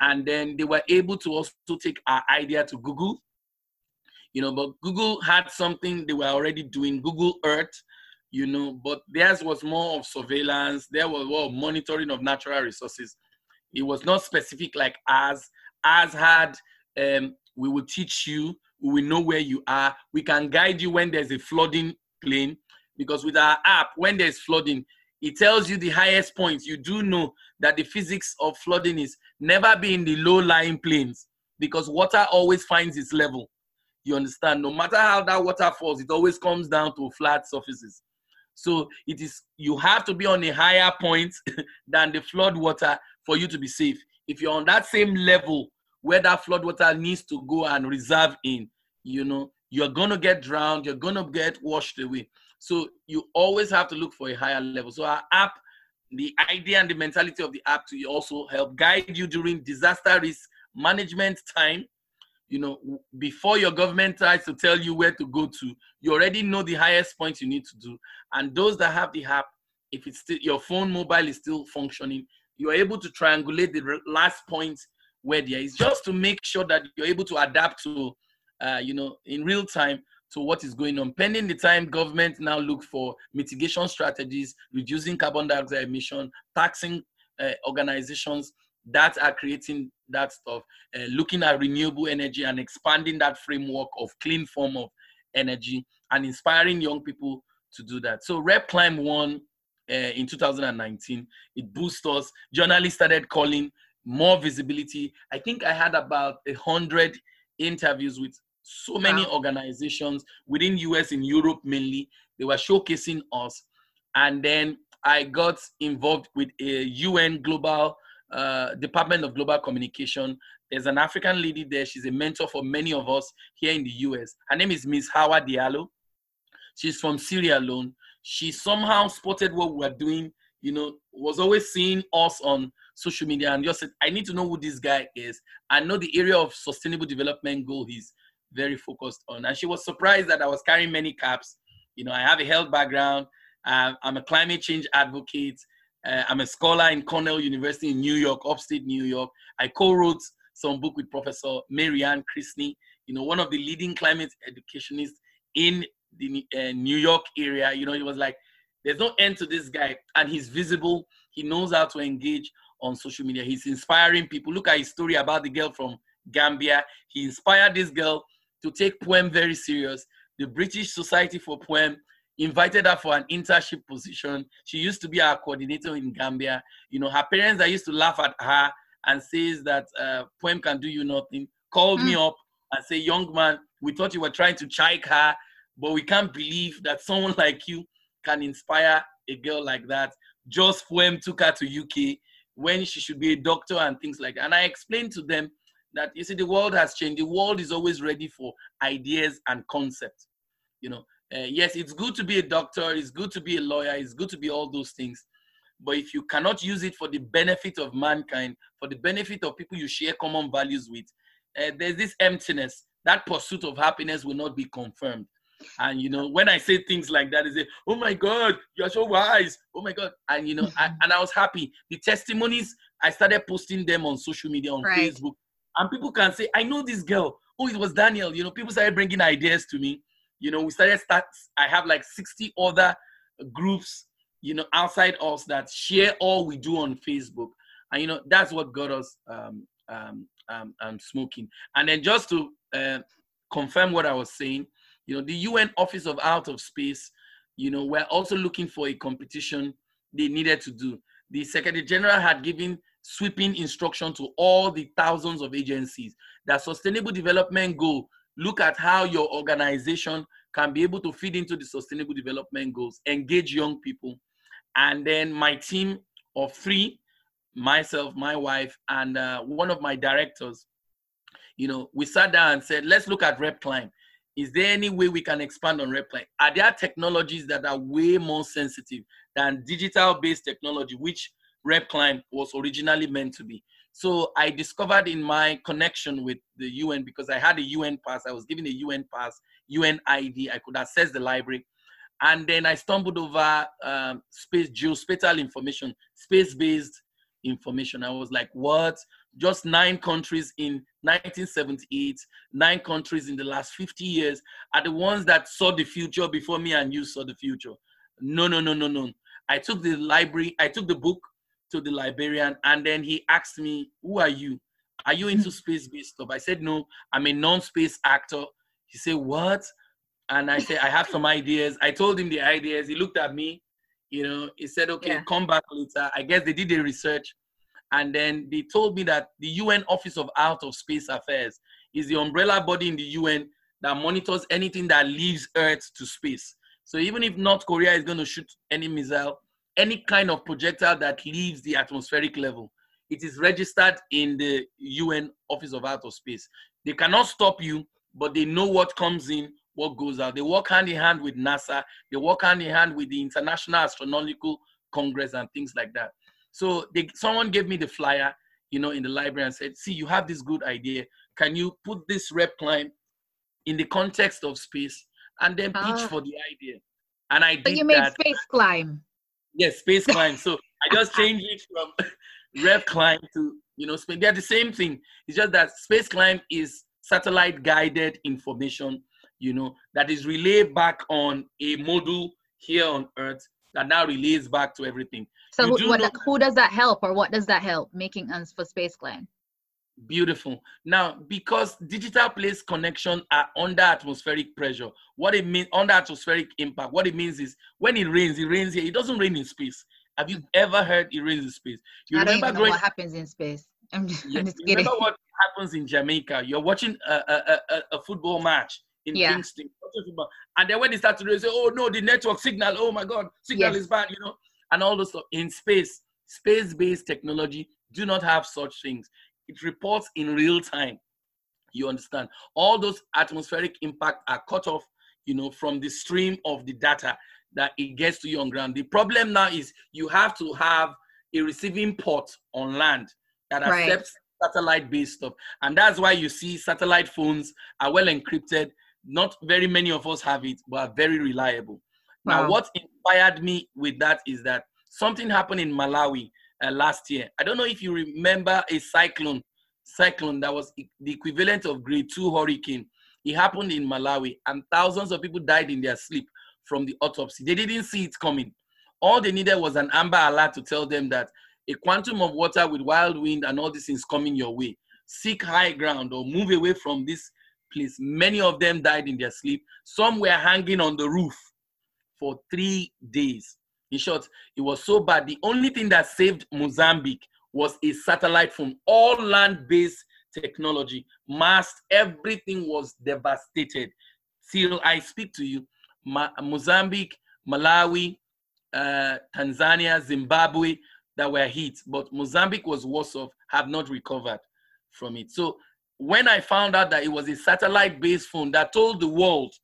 Speaker 7: and then they were able to also take our idea to Google. You know, but Google had something they were already doing, Google Earth, you know, but theirs was more of surveillance, there was more monitoring of natural resources. It was not specific like ours. Ours had, um, we will teach you, we will know where you are, we can guide you when there's a flooding plane, because with our app, when there's flooding, it tells you the highest points. You do know that the physics of flooding is never be in the low lying plains because water always finds its level. You understand? No matter how that water falls, it always comes down to flat surfaces. So it is you have to be on a higher point than the flood water for you to be safe. If you're on that same level where that flood water needs to go and reserve in, you know, you're gonna get drowned, you're gonna get washed away. So you always have to look for a higher level. So our app, the idea and the mentality of the app to also help guide you during disaster risk management time. You know, before your government tries to tell you where to go to, you already know the highest point you need to do. And those that have the app, if it's still your phone mobile is still functioning, you're able to triangulate the last point where there is just to make sure that you're able to adapt to, uh, you know, in real time to what is going on. Pending the time, government now look for mitigation strategies, reducing carbon dioxide emission, taxing uh, organizations that are creating that stuff, uh, looking at renewable energy and expanding that framework of clean form of energy and inspiring young people to do that. So Rep Climb won uh, in 2019. It boosted us. Journalists started calling more visibility. I think I had about a hundred interviews with so many
Speaker 1: Wow.
Speaker 7: organizations within US in Europe mainly. They were showcasing us, and then I got involved with a UN Global uh, Department of Global Communication. There's an African lady there. She's a mentor for many of us here in the US. Her name is Miss Hawa Diallo. She's from Sierra Leone. She somehow spotted what we were doing, you know, was always seeing us on social media and just said, I need to know who this guy is. I know the area of sustainable development goal he's very focused on. And she was surprised that I was carrying many caps. You know, I have a health background. Uh, I'm a climate change advocate. Uh, I'm a scholar in Cornell University in New York, upstate New York. I co-wrote some book with Professor Marianne Krasny, you know, one of the leading climate educationists in the uh, New York area. You know, it was like, there's no end to this guy, and he's visible. He knows how to engage on social media. He's inspiring people. Look at his story about the girl from Gambia. He inspired this girl to take poem very serious. The British Society for Poem invited her for an internship position. She used to be our coordinator in Gambia. You know, her parents that used to laugh at her and says that uh, poem can do you nothing. Called me up and say, young man, we thought you were trying to chike her, but we can't believe that someone like you can inspire a girl like that. Just poem took her to UK when she should be a doctor and things like that. And I explained to them that you see the world has changed. The world is always ready for ideas and concepts. You know, uh, yes, it's good to be a doctor, it's good to be a lawyer, it's good to be all those things. But if you cannot use it for the benefit of mankind, for the benefit of people you share common values with, uh, there's this emptiness. That pursuit of happiness will not be confirmed. And you know, when I say things like that, they say, "Oh my God, you're so wise." Oh my God, and you know, I, and I was happy. The testimonies I started posting them on social media, on
Speaker 1: Right.
Speaker 7: Facebook, and people can say, "I know this girl." Oh, it was Daniel. You know, people started bringing ideas to me. You know, we started start. I have like 60 other groups, you know, outside us that share all we do on Facebook, and you know, that's what got us um, um, um, um, smoking. And then just to uh, confirm what I was saying, you know, the UN Office of Outer Space, you know, we're also looking for a competition they needed to do. The Secretary General had given sweeping instruction to all the thousands of agencies. That sustainable development goal look at how your organization can be able to feed into the sustainable development goals. Engage young people. And then my team of three myself my wife and uh, one of my directors you know we sat down and said let's look at rep climb. Is there any way we can expand on rep climb? Are there technologies that are way more sensitive than digital based technology which rep climb was originally meant to be. So i discovered in my connection with the un because i had a un pass i was given a un pass un id i could access the library. And then i stumbled over um, space geospatial information space-based information. I was like what? Just nine countries in 1978 nine countries in the last 50 years are the ones that saw the future before me and you saw the future. No no no no no. I took the library i took the book to the librarian and then he asked me who are you? Are you into space-based stuff? I said no i'm a non-space actor. He said what? And i said i have some ideas. I told him the ideas. He looked at me you know. He said okay
Speaker 1: Yeah.
Speaker 7: come back later. I guess they did the research. And then they told me that the un office of outer space affairs is the umbrella body in the un that monitors anything that leaves earth to space. So even if north korea is going to shoot any missile any kind of projectile that leaves the atmospheric level it is registered in the un office of Outer space they cannot stop you but they know what comes in what goes out they work hand in hand with nasa they work hand in hand with the international astronautical congress and things like that so they, someone gave me the flyer, you know, in the library and said, "See, you have this good idea. Can you put this rep climb in the context of space and then pitch
Speaker 1: Ah.
Speaker 7: for the idea?" And I did
Speaker 1: you made
Speaker 7: that.
Speaker 1: space climb.
Speaker 7: Yes, space climb. So I just changed it from rep climb to you know space. They're the same thing. It's just that space climb is satellite guided information, you know, that is relayed back on a module here on Earth that now relays back to everything.
Speaker 1: So
Speaker 7: do
Speaker 1: what, who does that help or what does that help making us for space climb?
Speaker 7: Beautiful. Now, because digital place connection are under atmospheric pressure, what it means under atmospheric impact, what it means is when it rains, it rains here. It doesn't rain in space. Have you ever heard it rains in space? You
Speaker 1: I don't even know what happens in space. I'm just,
Speaker 7: yeah,
Speaker 1: I'm just kidding.
Speaker 7: remember what happens in Jamaica? You're watching a, a, a, a football match in
Speaker 1: Yeah.
Speaker 7: Kingston, and then when they start to rain, say, "Oh no, the network signal! Oh my God, signal
Speaker 1: Yes.
Speaker 7: is bad!" You know, and all those stuff in space. Space-based technology do not have such things. It reports in real time. You understand? All those atmospheric impact are cut off, you know, from the stream of the data that it gets to you on ground. The problem now is you have to have a receiving port on land that
Speaker 1: Right.
Speaker 7: accepts satellite-based stuff, and that's why you see satellite phones are well encrypted. Not very many of us have it, but are very reliable. Now, what inspired me with that is that something happened in Malawi uh, last year. I don't know if you remember a cyclone, cyclone that was the equivalent of grade two hurricane. It happened in Malawi, and thousands of people died in their sleep from the autopsy. They didn't see it coming. All they needed was an amber alert to tell them that a quantum of water with wild wind and all these things coming your way. Seek high ground or move away from this place. Many of them died in their sleep. Some were hanging on the roof for three days. In short, it was so bad. The only thing that saved Mozambique was a satellite phone, all land based technology, mast, everything was devastated. Till I speak to you, Ma- Mozambique, Malawi, uh, Tanzania, Zimbabwe that were hit, but Mozambique was worse off, have not recovered from it. So when I found out that it was a satellite based phone that told the world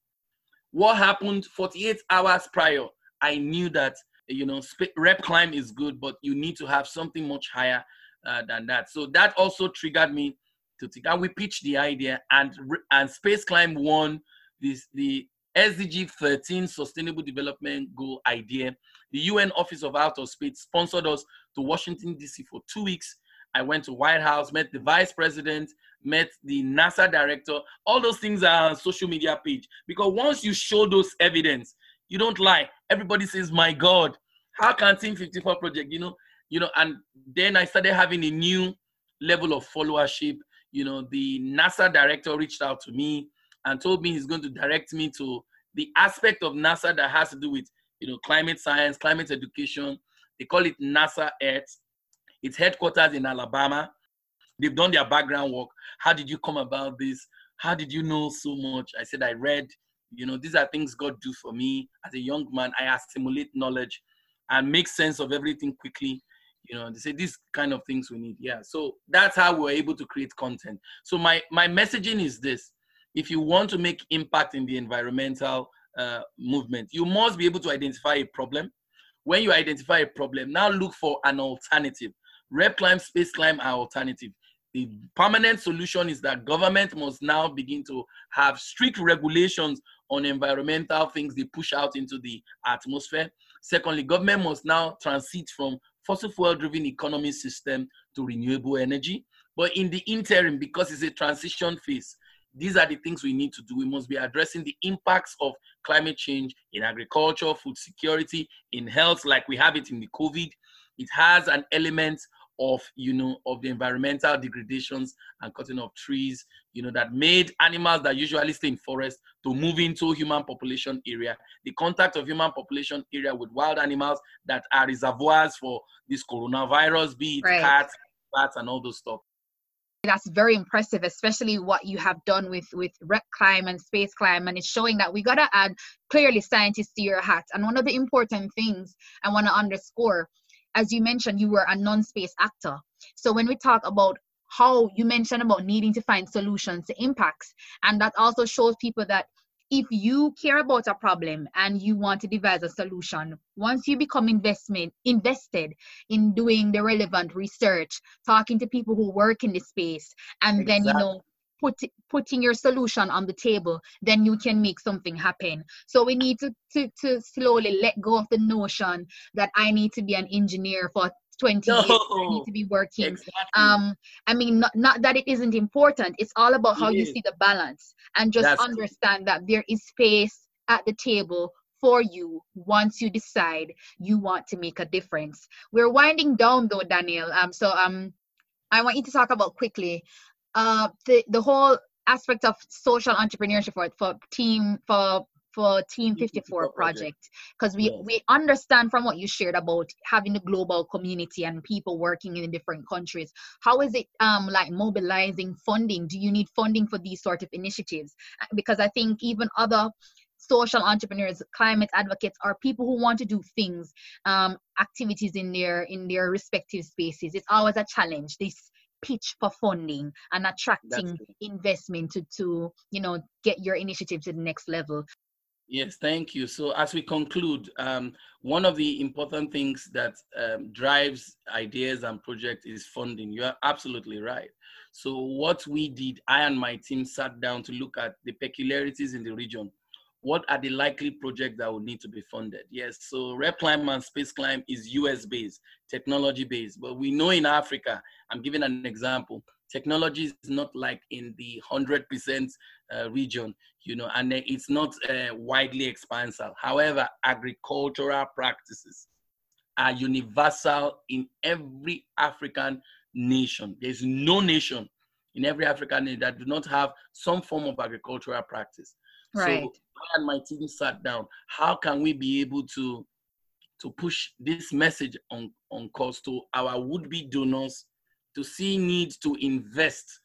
Speaker 7: what happened 48 hours prior, I knew that you know rep climb is good, but you need to have something much higher uh, than that. So that also triggered me to think. And we pitched the idea, and and space climb won this the SDG 13 Sustainable Development Goal idea. The UN Office of Outer Space sponsored us to Washington D.C. for two weeks. I went to White House, met the Vice President, met the NASA director. All those things are on social media page because once you show those evidence, you don't lie. Everybody says, "My God, how can Team 54 project?" You know, you know. And then I started having a new level of followership. You know, the NASA director reached out to me and told me he's going to direct me to the aspect of NASA that has to do with you know climate science, climate education. They call it NASA Earth. Its headquarters in Alabama. They've done their background work. How did you come about this? How did you know so much? I said I read. You know, these are things God do for me as a young man. I assimilate knowledge and make sense of everything quickly. You know, they say these kind of things we need. Yeah. So that's how we're able to create content. So my my messaging is this: if you want to make impact in the environmental uh, movement, you must be able to identify a problem. When you identify a problem, now look for an alternative. Rep climb, space climb are alternative. The permanent solution is that government must now begin to have strict regulations on environmental things they push out into the atmosphere. Secondly, government must now transit from fossil fuel driven economy system to renewable energy. But in the interim, because it's a transition phase, these are the things we need to do. We must be addressing the impacts of climate change in agriculture, food security, in health, like we have it in the COVID. It has an element of, you know, of the environmental degradations and cutting of trees, you know, that made animals that usually stay in forest to move into human population area. The contact of human population area with wild animals that are reservoirs for this coronavirus, be it
Speaker 1: Right.
Speaker 7: cats, bats, and all those stuff.
Speaker 1: that's very impressive especially what you have done with with rep climb and space climb and it's showing that we got to add clearly scientists to your hat and one of the important things i want to underscore as you mentioned you were a non-space actor. So when we talk about how you mentioned about needing to find solutions to impacts and that also shows people that if you care about a problem and you want to devise a solution once you become investment invested in doing the relevant research talking to people who work in the space and then you know put putting your solution on the table then you can make something happen. So we need to, to to slowly let go of the notion that i need to be an engineer for 20 years. I need to be working.
Speaker 7: Exactly.
Speaker 1: um i mean not, not that it isn't important. It's all about how
Speaker 7: It
Speaker 1: you
Speaker 7: is.
Speaker 1: see the balance and just
Speaker 7: That's true.
Speaker 1: understand that there is space at the table for you once you decide you want to make a difference. We're winding down though daniel. Um so um I want you to talk about quickly uh, the the whole aspect of social entrepreneurship for for team for for Team 54 project because we
Speaker 7: Yes.
Speaker 1: we understand from what you shared about having a global community and people working in different countries. How is it um like mobilizing funding? Do you need funding for these sort of initiatives? Uh, Because I think even other social entrepreneurs climate advocates are people who want to do things um activities in their in their respective spaces it's always a challenge this pitch for funding and attracting investment to to you know get your initiative to the next level
Speaker 7: Yes, thank you. So as we conclude, um, one of the important things that um, drives ideas and projects is funding. You are absolutely right. So what we did, I and my team sat down to look at the peculiarities in the region. What are the likely projects that would need to be funded? Yes, so Rep Climb and Space Climb is US based, technology based, but we know in Africa, I'm giving an example, technology is not like in the 100% uh, region you know, and it's not uh, widely expansive. However, agricultural practices are universal in every African nation. There's no nation in every African nation that do not have some form of agricultural practice.
Speaker 1: Right.
Speaker 7: So I and my team sat down. How can we be able to to push this message on on course to our would-be donors to see need to invest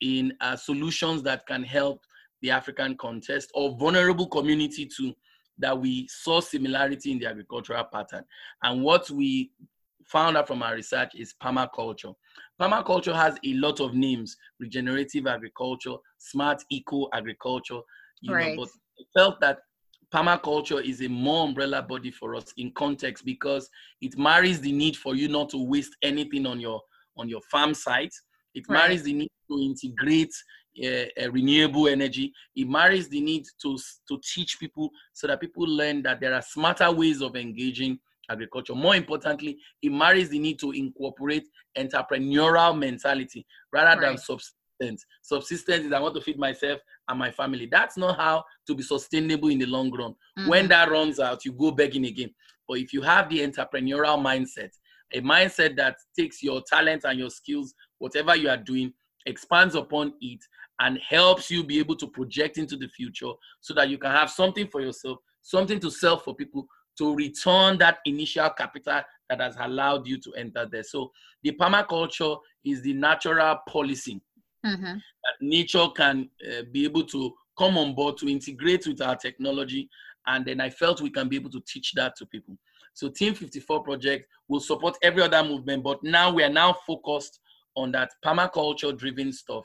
Speaker 7: in uh, solutions that can help the African context or vulnerable community to that we saw similarity in the agricultural pattern. And what we found out from our research is permaculture. Permaculture has a lot of names, regenerative agriculture, smart eco agriculture, you
Speaker 1: Right.
Speaker 7: know, but we felt that permaculture is a more umbrella body for us in context because it marries the need for you not to waste anything on your on your farm site. It
Speaker 1: Right.
Speaker 7: marries the need to integrate uh, uh, renewable energy. It marries the need to to teach people so that people learn that there are smarter ways of engaging agriculture. More importantly, it marries the need to incorporate entrepreneurial mentality rather than
Speaker 1: Right.
Speaker 7: Subsistence. Subsistence is I want to feed myself and my family. That's not how to be sustainable in the long run. When
Speaker 1: Mhm.
Speaker 7: that runs out, you go begging again. But if you have the entrepreneurial mindset, a mindset that takes your talent and your skills, whatever you are doing, expands upon it and helps you be able to project into the future so that you can have something for yourself, something to sell for people to return that initial capital that has allowed you to enter there. So the permaculture is the natural policy
Speaker 1: Mhm.
Speaker 7: that nature can uh, be able to come on board to integrate with our technology. And then I felt we can be able to teach that to people. So Team 54 project will support every other movement, but now we are now focused on that permaculture driven stuff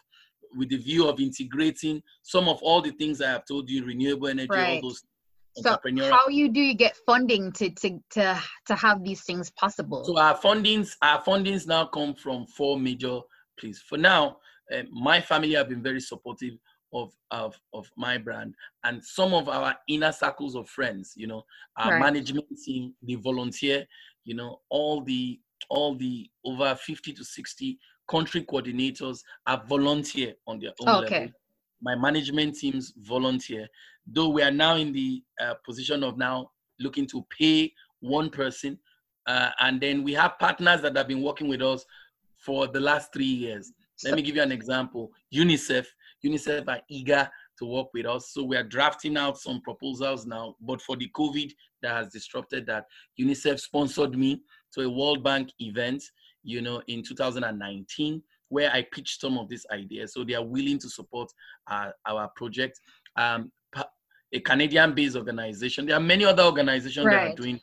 Speaker 7: with the view of integrating some of all the things I have told you, renewable energy,
Speaker 1: Right.
Speaker 7: all those
Speaker 1: So how you do you get funding to to to to have these things possible?
Speaker 7: So our fundings, our fundings now come from four major places. For now, uh, my family have been very supportive of, of of my brand, and some of our inner circles of friends. You know, our
Speaker 1: Right.
Speaker 7: management team, the volunteer. You know, all the all the over fifty to sixty country coordinators are volunteer on their own
Speaker 1: Okay.
Speaker 7: level. My management teams volunteer. Though we are now in the uh, position of now looking to pay one person uh, and then we have partners that have been working with us for the last three years. Let me give you an example. UNICEF, UNICEF are eager to work with us. So we are drafting out some proposals now. But for the COVID that has disrupted that, UNICEF sponsored me to a World Bank event, you know, in 2019, where I pitched some of these ideas. So they are willing to support our, our project. Um, a Canadian-based organization. There are many other organizations that are doing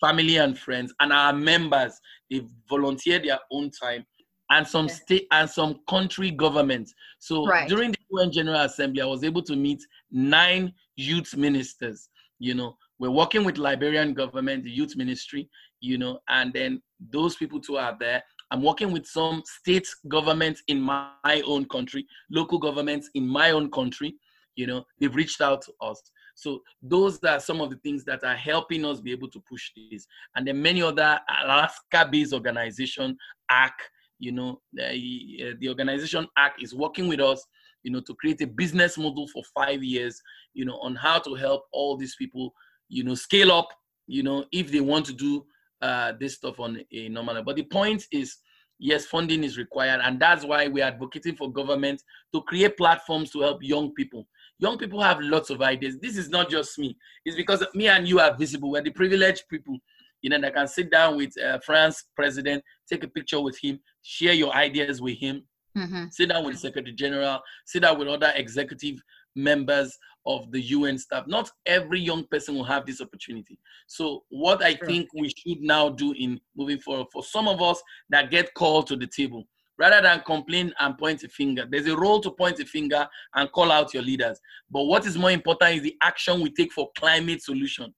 Speaker 7: family and friends, and our members they volunteer their own time, and some
Speaker 1: Okay.
Speaker 7: state and some country governments. So
Speaker 1: Right.
Speaker 7: during the UN General Assembly, I was able to meet nine youth ministers. You know, we're working with Liberian government, the youth ministry. You know, and then those people too are there. I'm working with some state governments in my, my own country, local governments in my own country. You know, they've reached out to us. So those are some of the things that are helping us be able to push this. And then many other Alaska-based organization, ARC, you know, the, the organization Act is working with us, you know, to create a business model for five years, you know, on how to help all these people, you know, scale up, you know, if they want to do uh, this stuff on a normal level. But the point is, yes, funding is required. And that's why we're advocating for government to create platforms to help young people. Young people have lots of ideas. This is not just me. It's because me and you are visible. We're the privileged people, you know, that can sit down with uh, France president, take a picture with him, share your ideas with him,
Speaker 1: Mm-hmm.
Speaker 7: sit down with the Secretary General, sit down with other executive members of the UN staff. Not every young person will have this opportunity. So, what I
Speaker 1: Sure.
Speaker 7: think we should now do in moving forward, for some of us that get called to the table, rather than complain and point a finger, there's a role to point a finger and call out your leaders. But what is more important is the action we take for climate solution.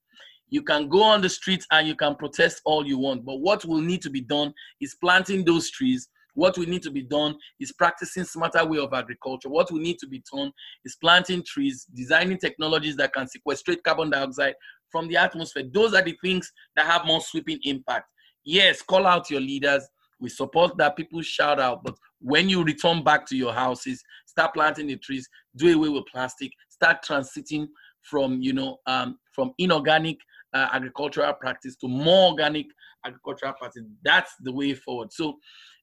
Speaker 7: You can go on the streets and you can protest all you want, but what will need to be done is planting those trees what we need to be done is practicing smarter way of agriculture. What we need to be done is planting trees, designing technologies that can sequestrate carbon dioxide from the atmosphere. Those are the things that have more sweeping impact. Yes, call out your leaders. We support that people shout out, but when you return back to your houses, start planting the trees, do away with plastic, start transiting from you know um, from inorganic uh, agricultural practice to more organic agricultural practice. That's the way forward. So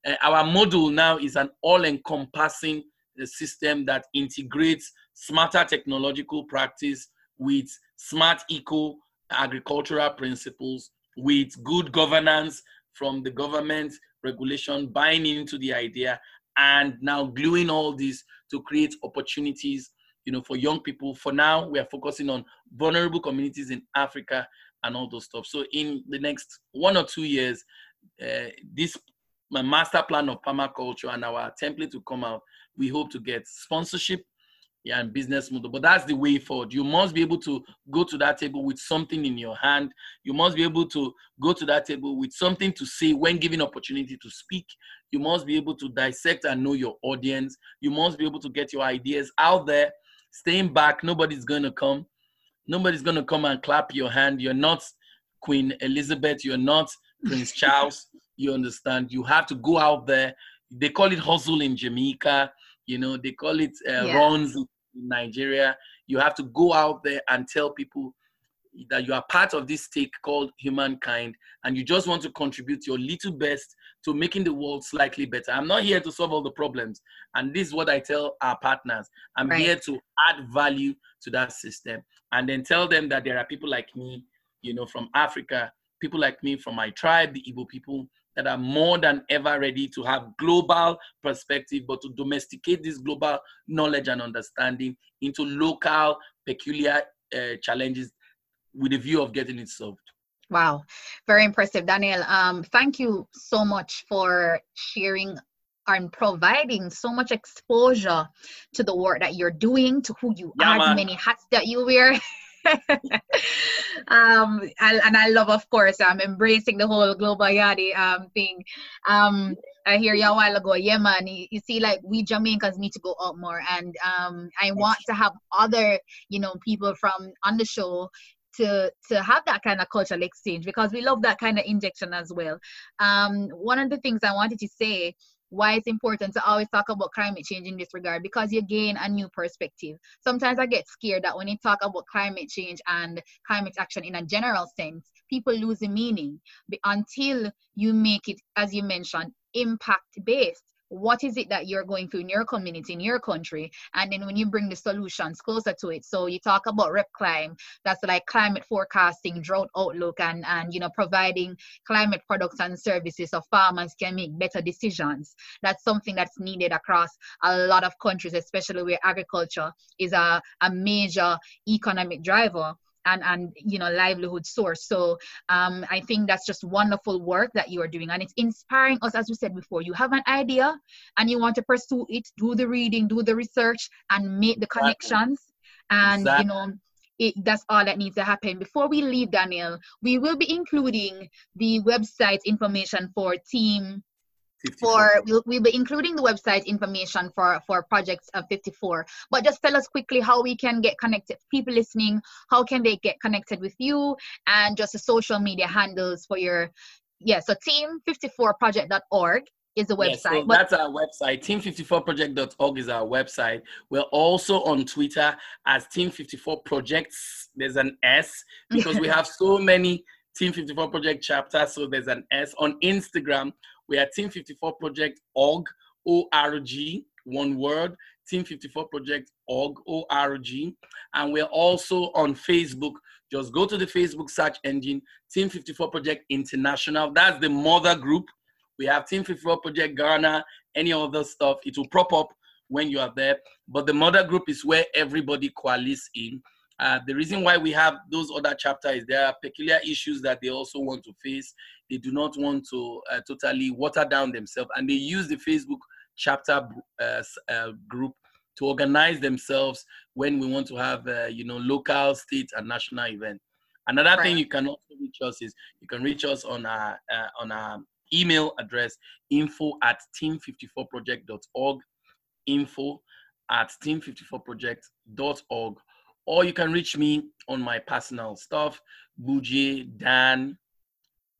Speaker 7: uh, our model now is an all-encompassing uh, system that integrates smarter technological practice with smart eco agricultural principles, with good governance from the government regulation, buying into the idea, and now gluing all this to create opportunities, you know, for young people. For now, we are focusing on vulnerable communities in Africa and all those stuff. So in the next one or two years, uh, this my master plan of permaculture and our template to come out, we hope to get sponsorship yeah, and business model. But that's the way forward. You must be able to go to that table with something in your hand. You must be able to go to that table with something to say when given opportunity to speak. You must be able to dissect and know your audience. You must be able to get your ideas out there. Staying back, nobody's gonna come. Nobody's gonna come and clap your hand. You're not Queen Elizabeth. You're not Prince Charles. You understand? You have to go out there. They call it hustle in Jamaica. You know, they call it uh,
Speaker 1: Yeah.
Speaker 7: runs in Nigeria. You have to go out there and tell people that you are part of this stake called humankind and you just want to contribute your little best to making the world slightly better. I'm not here to solve all the problems. And this is what I tell our partners. I'm
Speaker 1: Right.
Speaker 7: here to add value to that system and then tell them that there are people like me, you know, from Africa, people like me from my tribe, the Igbo people, that are more than ever ready to have global perspective, but to domesticate this global knowledge and understanding into local peculiar uh, challenges with a view of getting it solved.
Speaker 1: Wow, very impressive, Daniel. Um, thank you so much for sharing and providing so much exposure to the work that you're doing, to who you
Speaker 7: Yeah,
Speaker 1: are, the many hats that you wear. um, and, and I love, of course, I'm embracing the whole global yardie um thing. Um, I hear you a while ago, yeah, man. You, you see, like we Jamaicans need to go out more, and um, I want to have other, you know, people from on the show to to have that kind of cultural exchange because we love that kind of injection as well. Um, one of the things I wanted to say why it's important to always talk about climate change in this regard because you gain a new perspective. Sometimes I get scared that when you talk about climate change and climate action in a general sense, people lose the meaning Be- until you make it, as you mentioned, impact based. What is it that you're going through in your community, in your country? And then when you bring the solutions closer to it. So you talk about RepClim, that's like climate forecasting, drought outlook, and, and you know, providing climate products and services so farmers can make better decisions. That's something that's needed across a lot of countries, especially where agriculture is a, a major economic driver and, and you know livelihood source. So um, I think that's just wonderful work that you are doing, and it's inspiring us. As we said before, you have an idea and you want to pursue it, do the reading, do the research, and make the
Speaker 7: Exactly.
Speaker 1: connections. And
Speaker 7: Exactly.
Speaker 1: you know, it, that's all that needs to happen. Before we leave, Daniel, we will be including the website information for Team
Speaker 7: 54.
Speaker 1: For we'll, we'll be including the website information for for projects of 54 but just tell us quickly how we can get connected people listening how can they get connected with you and just the social media handles for your yeah so team54project.org is the
Speaker 7: Yes,
Speaker 1: website
Speaker 7: so
Speaker 1: but
Speaker 7: that's our website. Team54project.org is our website. We're also on Twitter as Team54 Projects. There's an S because we have so many Team 54 Project chapters. So there's an S. On Instagram, We are Team 54 Project org, one word, Team 54 Project org. And we're also on Facebook. Just go to the Facebook search engine, Team 54 Project International. That's the mother group. We have Team 54 Project Ghana, any other stuff. It will prop up when you are there. But the mother group is where everybody coalesce in. Uh, the reason why we have those other chapters is there are peculiar issues that they also want to face. They do not want to uh, totally water down themselves, and they use the Facebook chapter uh, uh group to organize themselves when we want to have, uh, you know, local, state, and national event. Another right. thing you can also reach us is you can reach us on our uh, on our email address info at team54project.org info at team54project.org or you can reach me on my personal stuff,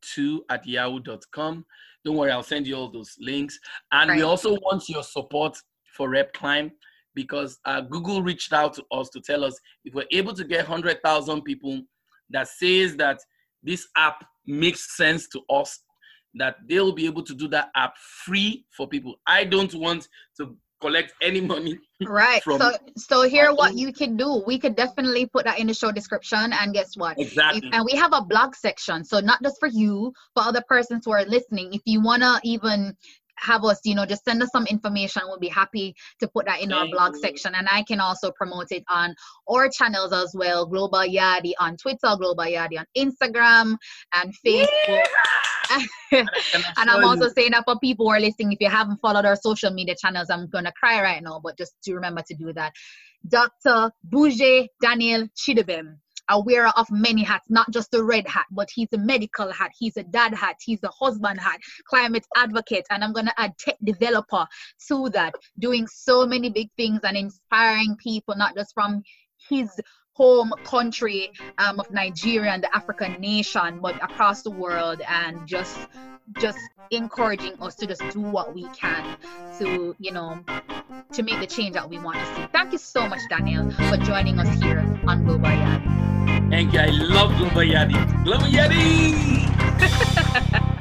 Speaker 7: bujedan2 at yahoo.com. Don't worry, I'll send you all those links. And right. we also want your support for Rep Climb because uh, Google reached out to us to tell us if we're able to get 100,000 people that says that this app makes sense to us, that they'll be able to do that app free for people. I don't want to collect any money.
Speaker 1: Right. so so here what you can do. We could definitely put that in the show description and guess what?
Speaker 7: Exactly.
Speaker 1: If, and we have a blog section. So not just for you, but other persons who are listening. If you wanna even have us, you know, just send us some information. We'll be happy to put that in Thank our blog you. section. And I can also promote it on our channels as well. Global Yardie on Twitter, Global Yardie on Instagram and Facebook. Yeah! and I'm also saying that for people who are listening, if you haven't followed our social media channels, I'm gonna cry right now, but just to remember to do that. Dr. Bougie Daniel Chidibem a wearer of many hats, not just the red hat, but he's a medical hat, he's a dad hat, he's a husband hat, climate advocate, and I'm gonna add tech developer to that, doing so many big things and inspiring people, not just from his home country um, of Nigeria and the African nation, but across the world, and just just encouraging us to just do what we can to, you know, to make the change that we want to see. Thank you so much, Daniel, for joining us here on Global Yardie.
Speaker 7: You. I love Global Yardie. Global Yardie!